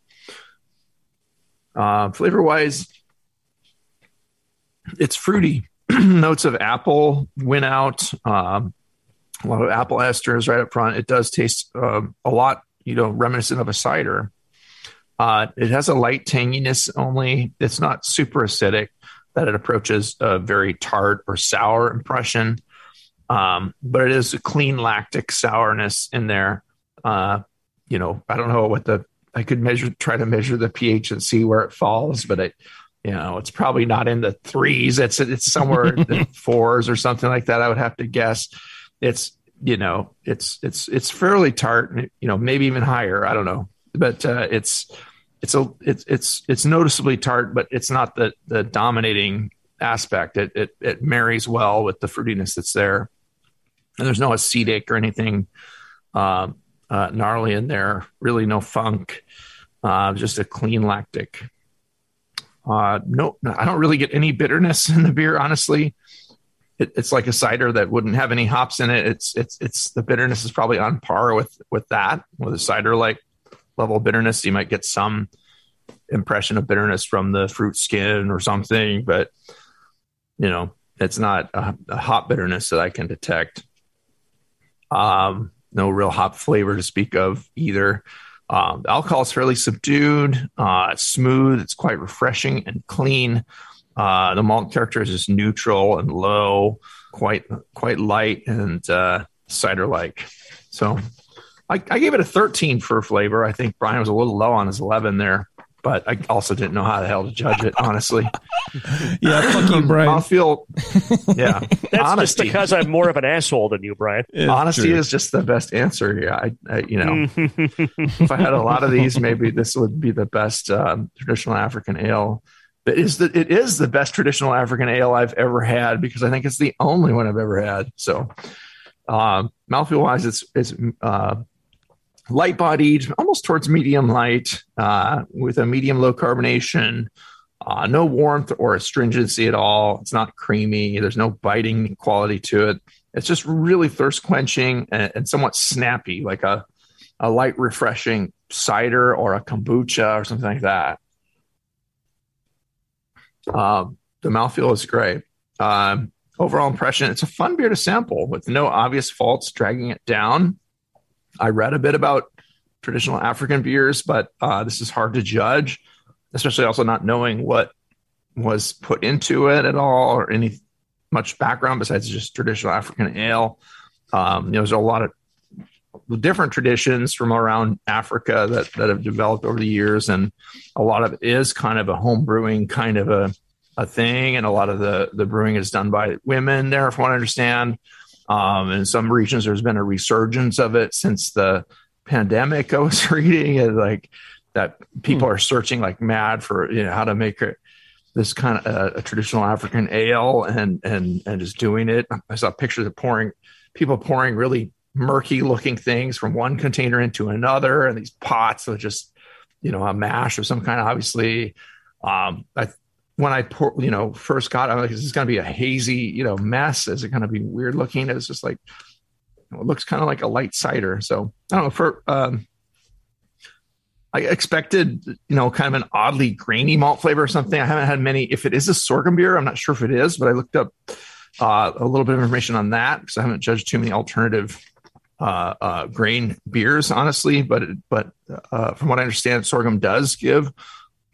Uh, flavor wise, it's fruity. Notes of apple went out. Um, a lot of apple esters right up front. It does taste um, a lot, you know, reminiscent of a cider. Uh, it has a light tanginess only. It's not super acidic that it approaches a very tart or sour impression. Um, but it is a clean lactic sourness in there. Uh, you know, I don't know what the I could measure, try to measure the pH and see where it falls, but it, you know, it's probably not in the threes. It's it's somewhere in the fours or something like that. I would have to guess. It's you know it's it's it's fairly tart you know maybe even higher i don't know. But uh, it's it's a it's it's it's noticeably tart but it's not the the dominating aspect. It it, it marries well with the fruitiness that's there. And there's no acetic or anything uh, uh, gnarly in there. Really no funk. Uh, just a clean lactic uh, no i don't really get any bitterness in the beer honestly it, it's like a cider that wouldn't have any hops in it. It's it's it's the bitterness is probably on par with with that with a cider like level bitterness. You might get some impression of bitterness from the fruit skin or something, but you know it's not a, a hop bitterness that I can detect. Um, no real hop flavor to speak of either. Um, the alcohol is fairly subdued, uh, it's smooth, it's quite refreshing and clean. Uh, the malt character is just neutral and low, quite quite light and uh, cider like. So I, I, gave it a 13 for flavor. I think Brian was a little low on his 11 there, but I also didn't know how the hell to judge it, honestly. yeah, fuck you, Brian. I feel, yeah. That's Honesty. just because I'm more of an asshole than you, Brian. It's Honesty true. is just the best answer here. I, I you know, if I had a lot of these, maybe this would be the best um, traditional African ale it is the it is the best traditional African ale I've ever had because I think it's the only one I've ever had. So, um, mouthfeel wise, it's it's uh, light bodied, almost towards medium light, uh, with a medium low carbonation. Uh, no warmth or astringency at all. It's not creamy. There's no biting quality to it. It's just really thirst quenching and, and somewhat snappy, like a a light refreshing cider or a kombucha or something like that. Um, the mouthfeel is great. Um, overall impression, it's a fun beer to sample with no obvious faults dragging it down. I read a bit about traditional African beers, but uh, this is hard to judge, especially also not knowing what was put into it at all or any much background besides just traditional African ale. Um, you know, there's a lot of different traditions from around Africa that, that have developed over the years. And a lot of it is kind of a home brewing kind of a, a thing. And a lot of the, the brewing is done by women there, what I understand. Um, in some regions, there's been a resurgence of it since the pandemic. I was reading it like that people are searching like mad for you know how to make it this kind of a, a traditional African ale and and and just doing it. I saw pictures of pouring people pouring really murky looking things from one container into another, and these pots are just you know a mash of some kind. Obviously, um, I when I pour, you know first got, I'm like, this is going to be a hazy you know mess. Is it going to be weird looking? It's just like it looks kind of like a light cider. So I don't know for um, I expected, you know, kind of an oddly grainy malt flavor or something. I haven't had many. If it is a sorghum beer, I'm not sure if it is, but I looked up uh, a little bit of information on that because I haven't judged too many alternative uh, uh, grain beers, honestly. But but uh, from what I understand, sorghum does give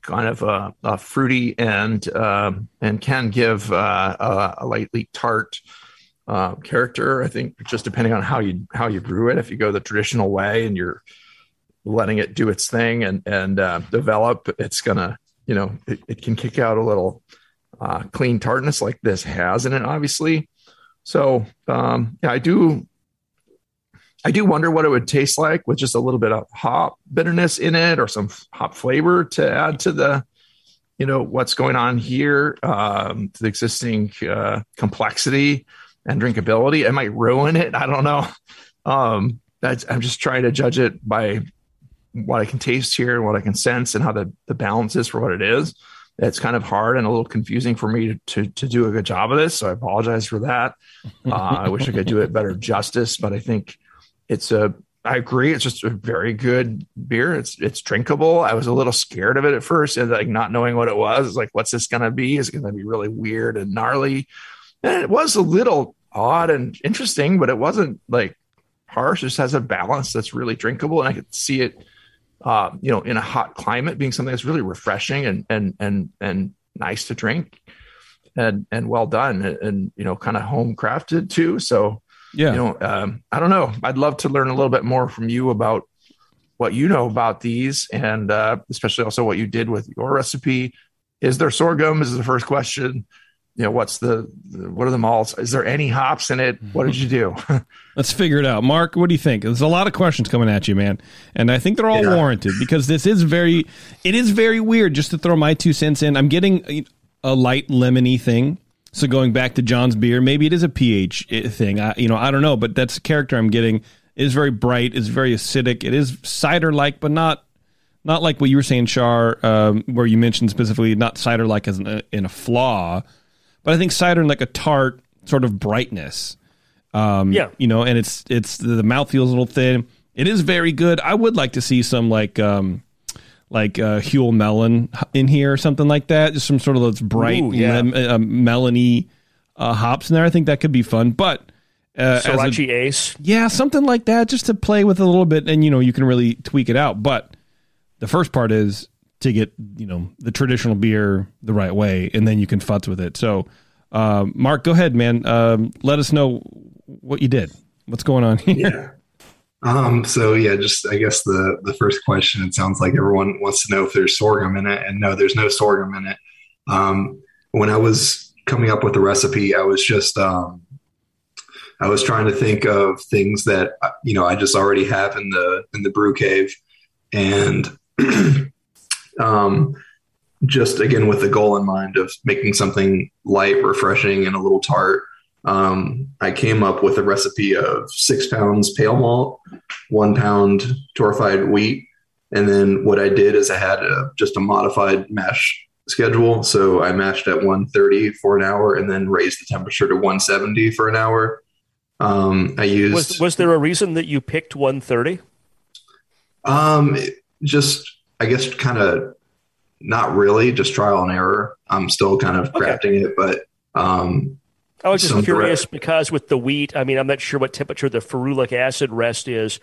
kind of a, a fruity and um, and can give uh, a, a, lightly tart uh, character. I think just depending on how you how you brew it. If you go the traditional way and you're letting it do its thing and and uh, develop, it's gonna you know it, it can kick out a little uh, clean tartness like this has in it, obviously. So um, yeah, I do I do wonder what it would taste like with just a little bit of hop bitterness in it or some hop flavor to add to the you know what's going on here um, to the existing uh, complexity and drinkability. It might ruin it. I don't know. Um, I'm just trying to judge it by what I can taste here and what I can sense and how the, the balance is for what it is. It's kind of hard and a little confusing for me to, to, to do a good job of this. So I apologize for that. Uh, I wish I could do it better justice, but I think it's a, I agree. It's just a very good beer. It's, it's drinkable. I was a little scared of it at first and like not knowing what it was. It's like, what's this going to be? Is it going to be really weird and gnarly? And it was a little odd and interesting, but it wasn't like harsh. It just has a balance that's really drinkable. And I could see it uh, you know, in a hot climate, being something that's really refreshing and and and and nice to drink, and and well done, and, and you know, kind of home crafted too. So yeah, you know, um, I don't know. I'd love to learn a little bit more from you about what you know about these, and uh, especially also what you did with your recipe. Is there sorghum? Is the first question. You know what's the what are the malts? Is there any hops in it? What did you do? Let's figure it out. Mark what do you think? There's a lot of questions coming at you man and i think they're all yeah. warranted because this is very it is very weird just to throw my two cents in. I'm getting a light lemony thing so going back to john's beer maybe it is a ph thing i you know i don't know but that's the character i'm getting it is very bright it's very acidic it is cider like but not not like what you were saying char um, where you mentioned specifically not cider like as in in a flaw but I think cider in like a tart sort of brightness. Um, yeah, you know, and it's it's the mouth feels a little thin. It is very good. I would like to see some like um, like uh, Huell melon in here or something like that. Just some sort of those bright Ooh, yeah. lem- uh, melony uh, hops in there. I think that could be fun. But uh, Sorachi a, Ace, yeah, something like that, just to play with a little bit, and you know, you can really tweak it out. But the first part is to get you know the traditional beer the right way, and then you can futz with it. So, uh, Mark, go ahead, man. Um, let us know what you did. What's going on here? Yeah. Um, so yeah, just I guess the the first question. It sounds like everyone wants to know if there's sorghum in it, and no, there's no sorghum in it. Um, when I was coming up with the recipe, I was just um, I was trying to think of things that you know I just already have in the in the brew cave, and um, just again with the goal in mind of making something light, refreshing, and a little tart. Um, I came up with a recipe of six pounds pale malt, one pound torrefied wheat, and then what I did is I had a, just a modified mash schedule. So I mashed at 130 for an hour, and then raised the temperature to 170 for an hour. Um, I used. Was, was there a reason that you picked 130? Um, just I guess kind of not really, just trial and error. I'm still kind of crafting okay. it, but um, I was just curious bread. because with the wheat, I mean, I'm not sure what temperature the ferulic acid rest is.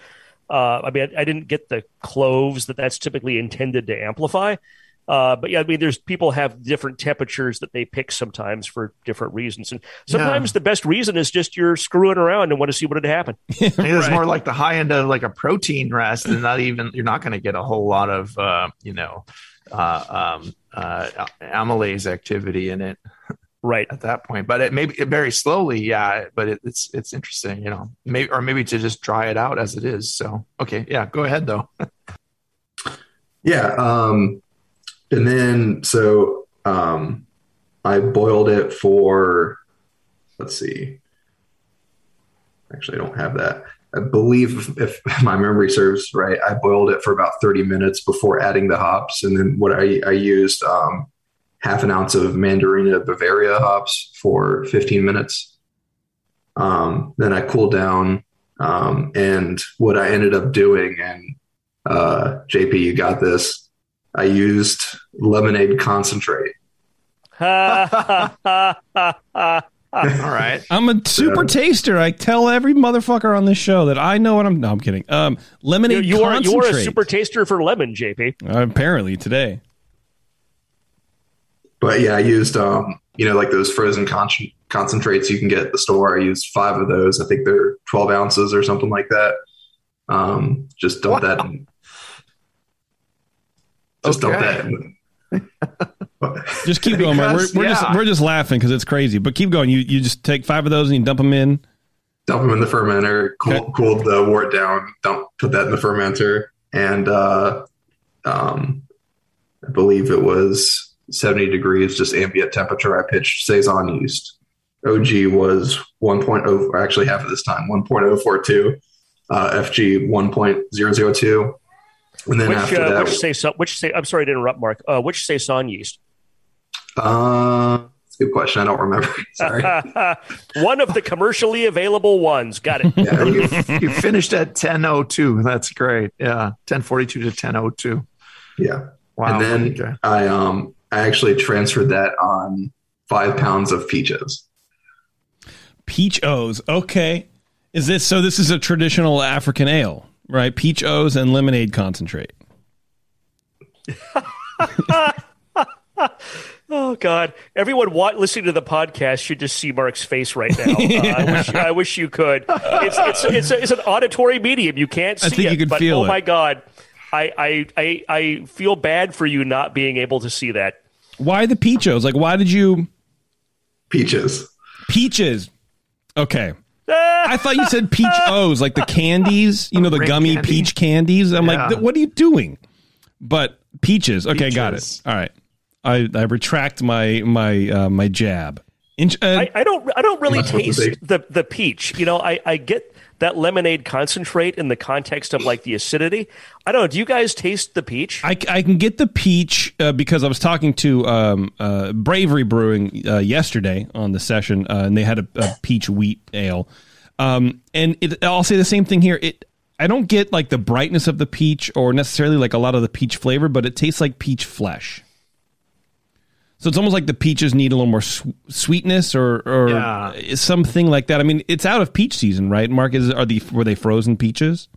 Uh, I mean, I, I, didn't get the cloves that that's typically intended to amplify. Uh, but yeah, I mean, there's people have different temperatures that they pick sometimes for different reasons, and sometimes yeah. the best reason is just you're screwing around and want to see what would happen. right. It's more like the high end of like a protein rest, and not even you're not going to get a whole lot of uh, you know uh, um, uh, amylase activity in it. Right at that point, but it maybe very slowly, yeah. But it, it's it's interesting, you know, maybe or maybe to just dry it out as it is. So okay, yeah, go ahead though. Yeah. Um, and then so um, I boiled it for, let's see. Actually, I don't have that. I believe if, if my memory serves right, I boiled it for about 30 minutes before adding the hops. And then what I, I used um, half an ounce of Mandarina Bavaria hops for 15 minutes. Um, then I cooled down. Um, and what I ended up doing, and uh, JP, you got this. I used lemonade concentrate. All right. I'm a super taster. I tell every motherfucker on this show that I know what I'm. No, I'm kidding. Um, You, lemonade you are you are a super taster for lemon, JP. Uh, apparently today. But yeah, I used um, you know, like those frozen con- concentrates you can get at the store. I used five of those. I think they're 12 ounces or something like that. Um, just dump that. In, just dump that. In. Just keep going, man. We're, we're just we're just laughing because it's crazy. But keep going. You you just take five of those and you dump them in. dump them in the fermenter, cool, Okay. cooled the wort down, dump, put that in the fermenter, and uh, um, I believe it was 70 degrees, just ambient temperature. I pitched saison yeast. OG was 1.0, or actually half of this time, 1.042, uh, FG 1.002. And then Which after uh, that, which say which say I'm sorry to interrupt, Mark. Uh, which saison yeast? uh, good question. I don't remember. Sorry. One of the commercially available ones. Got it. Yeah, you, you finished at 10:02. That's great. Yeah, 10:42 to 10:02. yeah. Wow. and then okay. I um I actually transferred that on five pounds of peaches. Peach O's. Okay. Is this so? This is a traditional African ale, right? Peach O's and lemonade concentrate. Oh God! Everyone wa- listening to the podcast should just see Mark's face right now. Uh, I, wish, I wish you could. It's it's it's, a, it's an auditory medium. You can't see I think it, you could but feel oh it. my God! I, I I I feel bad for you not being able to see that. Why the peaches? Like, why did you Peaches. peaches? Okay. I thought you said peach O's, like the candies, you know, the Ring gummy candy. peach candies. I'm Yeah. like, what are you doing? But peaches. Okay, got it. Peaches. All right. I, I retract my my uh, my jab. In, uh, I, I don't I don't really That's what the taste the the peach. You know, I, I get that lemonade concentrate in the context of like the acidity. I don't know. Do you guys taste the peach? I, I can get the peach uh, because I was talking to um, uh, Bravery Brewing uh, yesterday on the session, uh, and they had a, a peach wheat ale. Um, and it, I'll say the same thing here. It I don't get like the brightness of the peach or necessarily like a lot of the peach flavor, but it tastes like peach flesh. So it's almost like the peaches need a little more su- sweetness or or Yeah. something like that. I mean, it's out of peach season, right? Mark, is are the were they frozen peaches?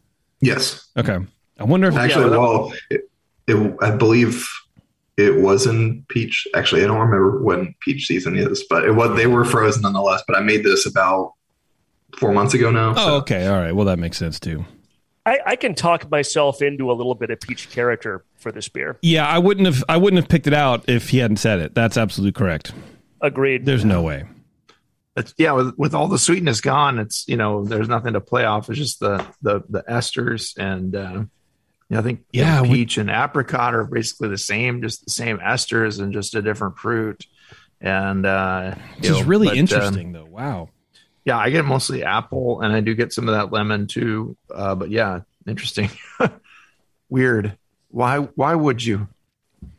Yes. Okay, I wonder if Actually, that- well, it, it, I believe it was in peach. Actually, I don't remember when peach season is, but it was. They were frozen nonetheless. But I made this about four months ago now. Oh, so- okay, all right. Well, that makes sense too. I, I can talk myself into a little bit of peach character for this beer. Yeah, I wouldn't have. I wouldn't have picked it out if he hadn't said it. That's absolutely correct. Agreed. There's no way. It's, yeah, with, with all the sweetness gone, it's you know there's nothing to play off. It's just the the the esters and uh, yeah, I think you know, Yeah, we- peach and apricot are basically the same, just the same esters and just a different fruit. And uh, This is know, really but, um, interesting, though. Wow. yeah, I get mostly apple, and I do get some of that lemon too. Uh, but yeah, interesting, weird. Why? Why would you?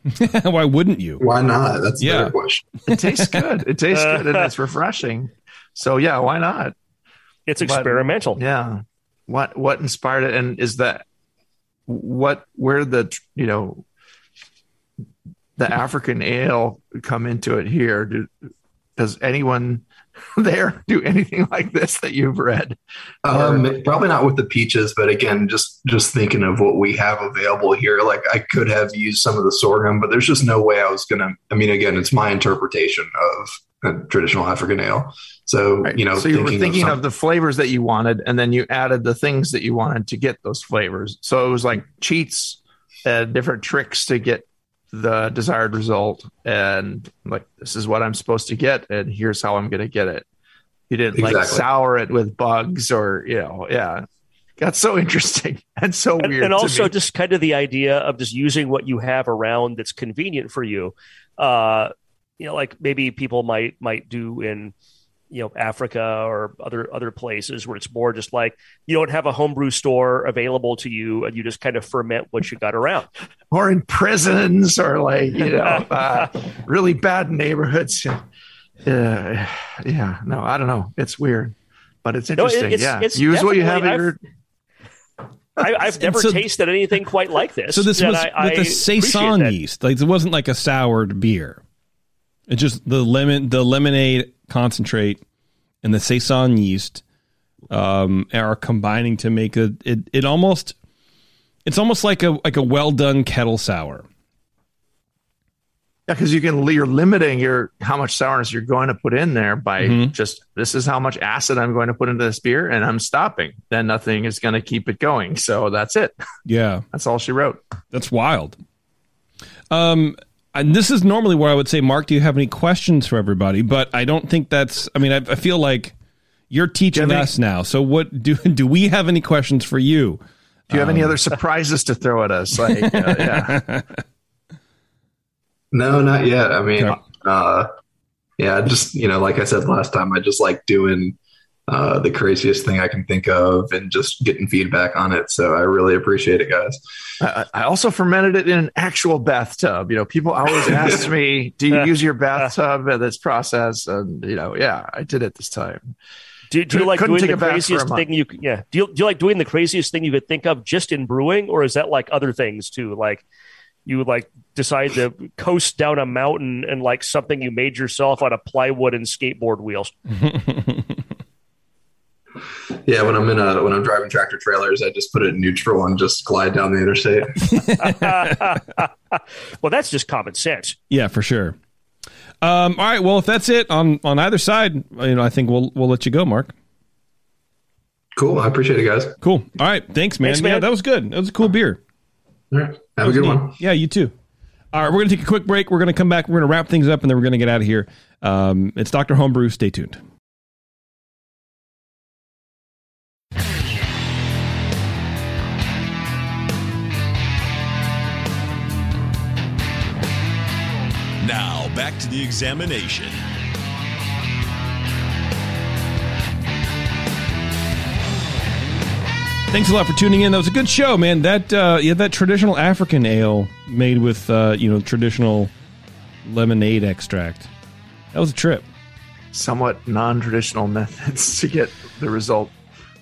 Why wouldn't you? Why not? That's the Yeah. better question. It tastes good. It tastes good, and it's refreshing. So yeah, why not? it's but- experimental. Yeah. What what inspired it and is that what where the you know the African ale come into it here? Do, does anyone there do anything like this that you've read? Um, probably not with the peaches, but again, just just thinking of what we have available here, like I could have used some of the sorghum, but there's just no way I was gonna. I mean, again, it's my interpretation of a traditional African ale. So Right. you know, so you were thinking, thinking of, of, the flavors that you wanted, and then you added the things that you wanted to get those flavors. So it was like cheats, uh, different tricks to get the desired result, and like this is what I'm supposed to get, and here's how I'm going to get it. You didn't like sour it with bugs, or you know, yeah. got so interesting and so and, weird. and to also me. just kind of the idea of just using what you have around that's convenient for you. Uh, you know, like maybe people might might do in you know Africa or other other places where it's more just like you don't have a homebrew store available to you and you just kind of ferment what you got around. or in prisons or like you know uh, really bad neighborhoods. Uh, yeah, no, I don't know. It's weird, but it's No, it- interesting. it's- yeah, it's use what you have at definitely- your. I, I've never so- tasted anything quite like this. So this was I, I with the saison yeast. Like it wasn't like a soured beer. It just the lemon, the lemonade concentrate, and the saison yeast um, are combining to make a. It, it almost, it's almost like a like a well done kettle sour. Yeah, because you can you're limiting your how much sourness you're going to put in there by Mhm. just this is how much acid I'm going to put into this beer, and I'm stopping. Then nothing is going to keep it going. So that's it. Yeah, That's all she wrote. that's wild. Um, and this is normally where I would say, Mark, do you have any questions for everybody? But I don't think that's. I mean, I, I feel like you're teaching have any- us now. So what do do we have any questions for you? Do you have any Um, other surprises to throw at us? Like, uh, yeah, No, not yet. I mean, Okay. uh, yeah, just you know, like I said last time, I just like doing uh, the craziest thing I can think of and just getting feedback on it. So I really appreciate it, guys. I, I also fermented it in an actual bathtub. You know, people always ask me, "Do you use your bathtub in this process?" And you know, yeah, I did it this time. Do, do you like couldn't doing the a bath for a craziest thing you yeah? Do you, do you like doing the craziest thing you could think of just in brewing, or is that like other things too? Like you would like decide to coast down a mountain and like something you made yourself out of plywood and skateboard wheels. Yeah, when I'm in a when I'm driving tractor trailers, I just put it in neutral and just glide down the interstate. well, that's just common sense. Yeah, for sure. Um, all right. Well, if that's it on on either side, you know, I think we'll we'll let you go, Mark. Cool, I appreciate it, guys. Cool. All right. Thanks, man. Thanks, Yeah, that was good. That was a cool beer. All right, have a good one. Yeah, you too. All right, we're gonna take a quick break. We're gonna come back. We're gonna wrap things up, and then we're gonna get out of here. Um, it's Doctor Homebrew. Stay tuned. Back to the examination. Thanks a lot for tuning in. That was a good show, man. That uh, yeah, that traditional African ale made with uh, you know traditional lemonade extract. That was a trip. Somewhat non-traditional methods to get the result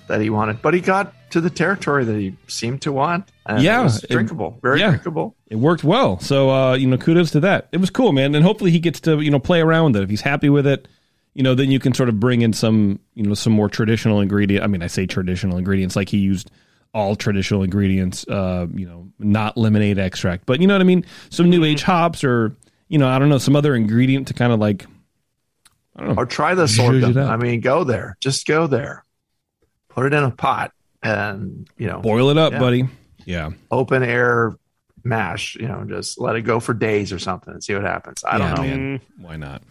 that he wanted, but he got to the territory that he seemed to want. And Yeah, it was it- drinkable, very yeah. drinkable. It worked well. So uh, you know, kudos to that. It was cool, man. And hopefully he gets to you know play around with it. If he's happy with it, you know, then you can sort of bring in some you know some more traditional ingredient. I mean, I say traditional ingredients like he used all traditional ingredients. Uh, you know, not lemonade extract, but you know what I mean. Some new age hops or you know, I don't know, some other ingredient to kind of like. I don't know. Or try the sorghum. I mean, go there. Just go there. Put it in a pot and you know Boil it up, Yeah. buddy. Yeah. open air mash. You know, just let it go for days or something and see what happens. I don't know. man. Why not?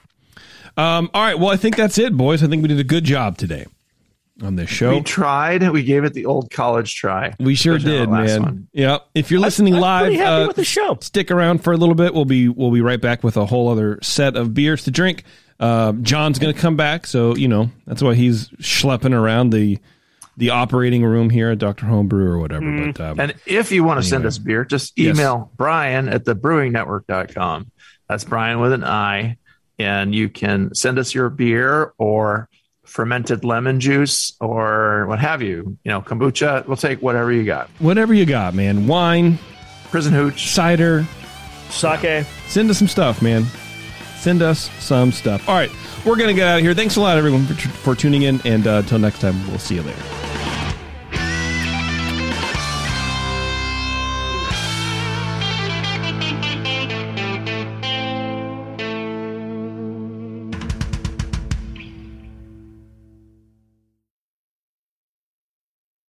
Um, all right. Well, I think that's it, boys. I think we did a good job today on this show. We tried. We gave it the old college try. We sure did, man. one. Yeah. If you're listening I'm live, happy uh, with the show. stick around for a little bit. We'll be we'll be right back with a whole other set of beers to drink. Uh, John's going to come back, so you know that's why he's schlepping around the the operating room here at Doctor Homebrew or whatever. Mm. But um, And if you want to send us beer, just Yes. email Brian at the brewingnetwork.com. That's Brian with an I. And you can send us your beer or fermented lemon juice or what have you. You know, kombucha. We'll take whatever you got. whatever you got, man. Wine, Prison hooch. cider. Sake. Send us some stuff, man. Send us some stuff. All right, we're gonna get out of here. Thanks a lot, everyone, for, for tuning in, and uh, until next time, we'll see you later.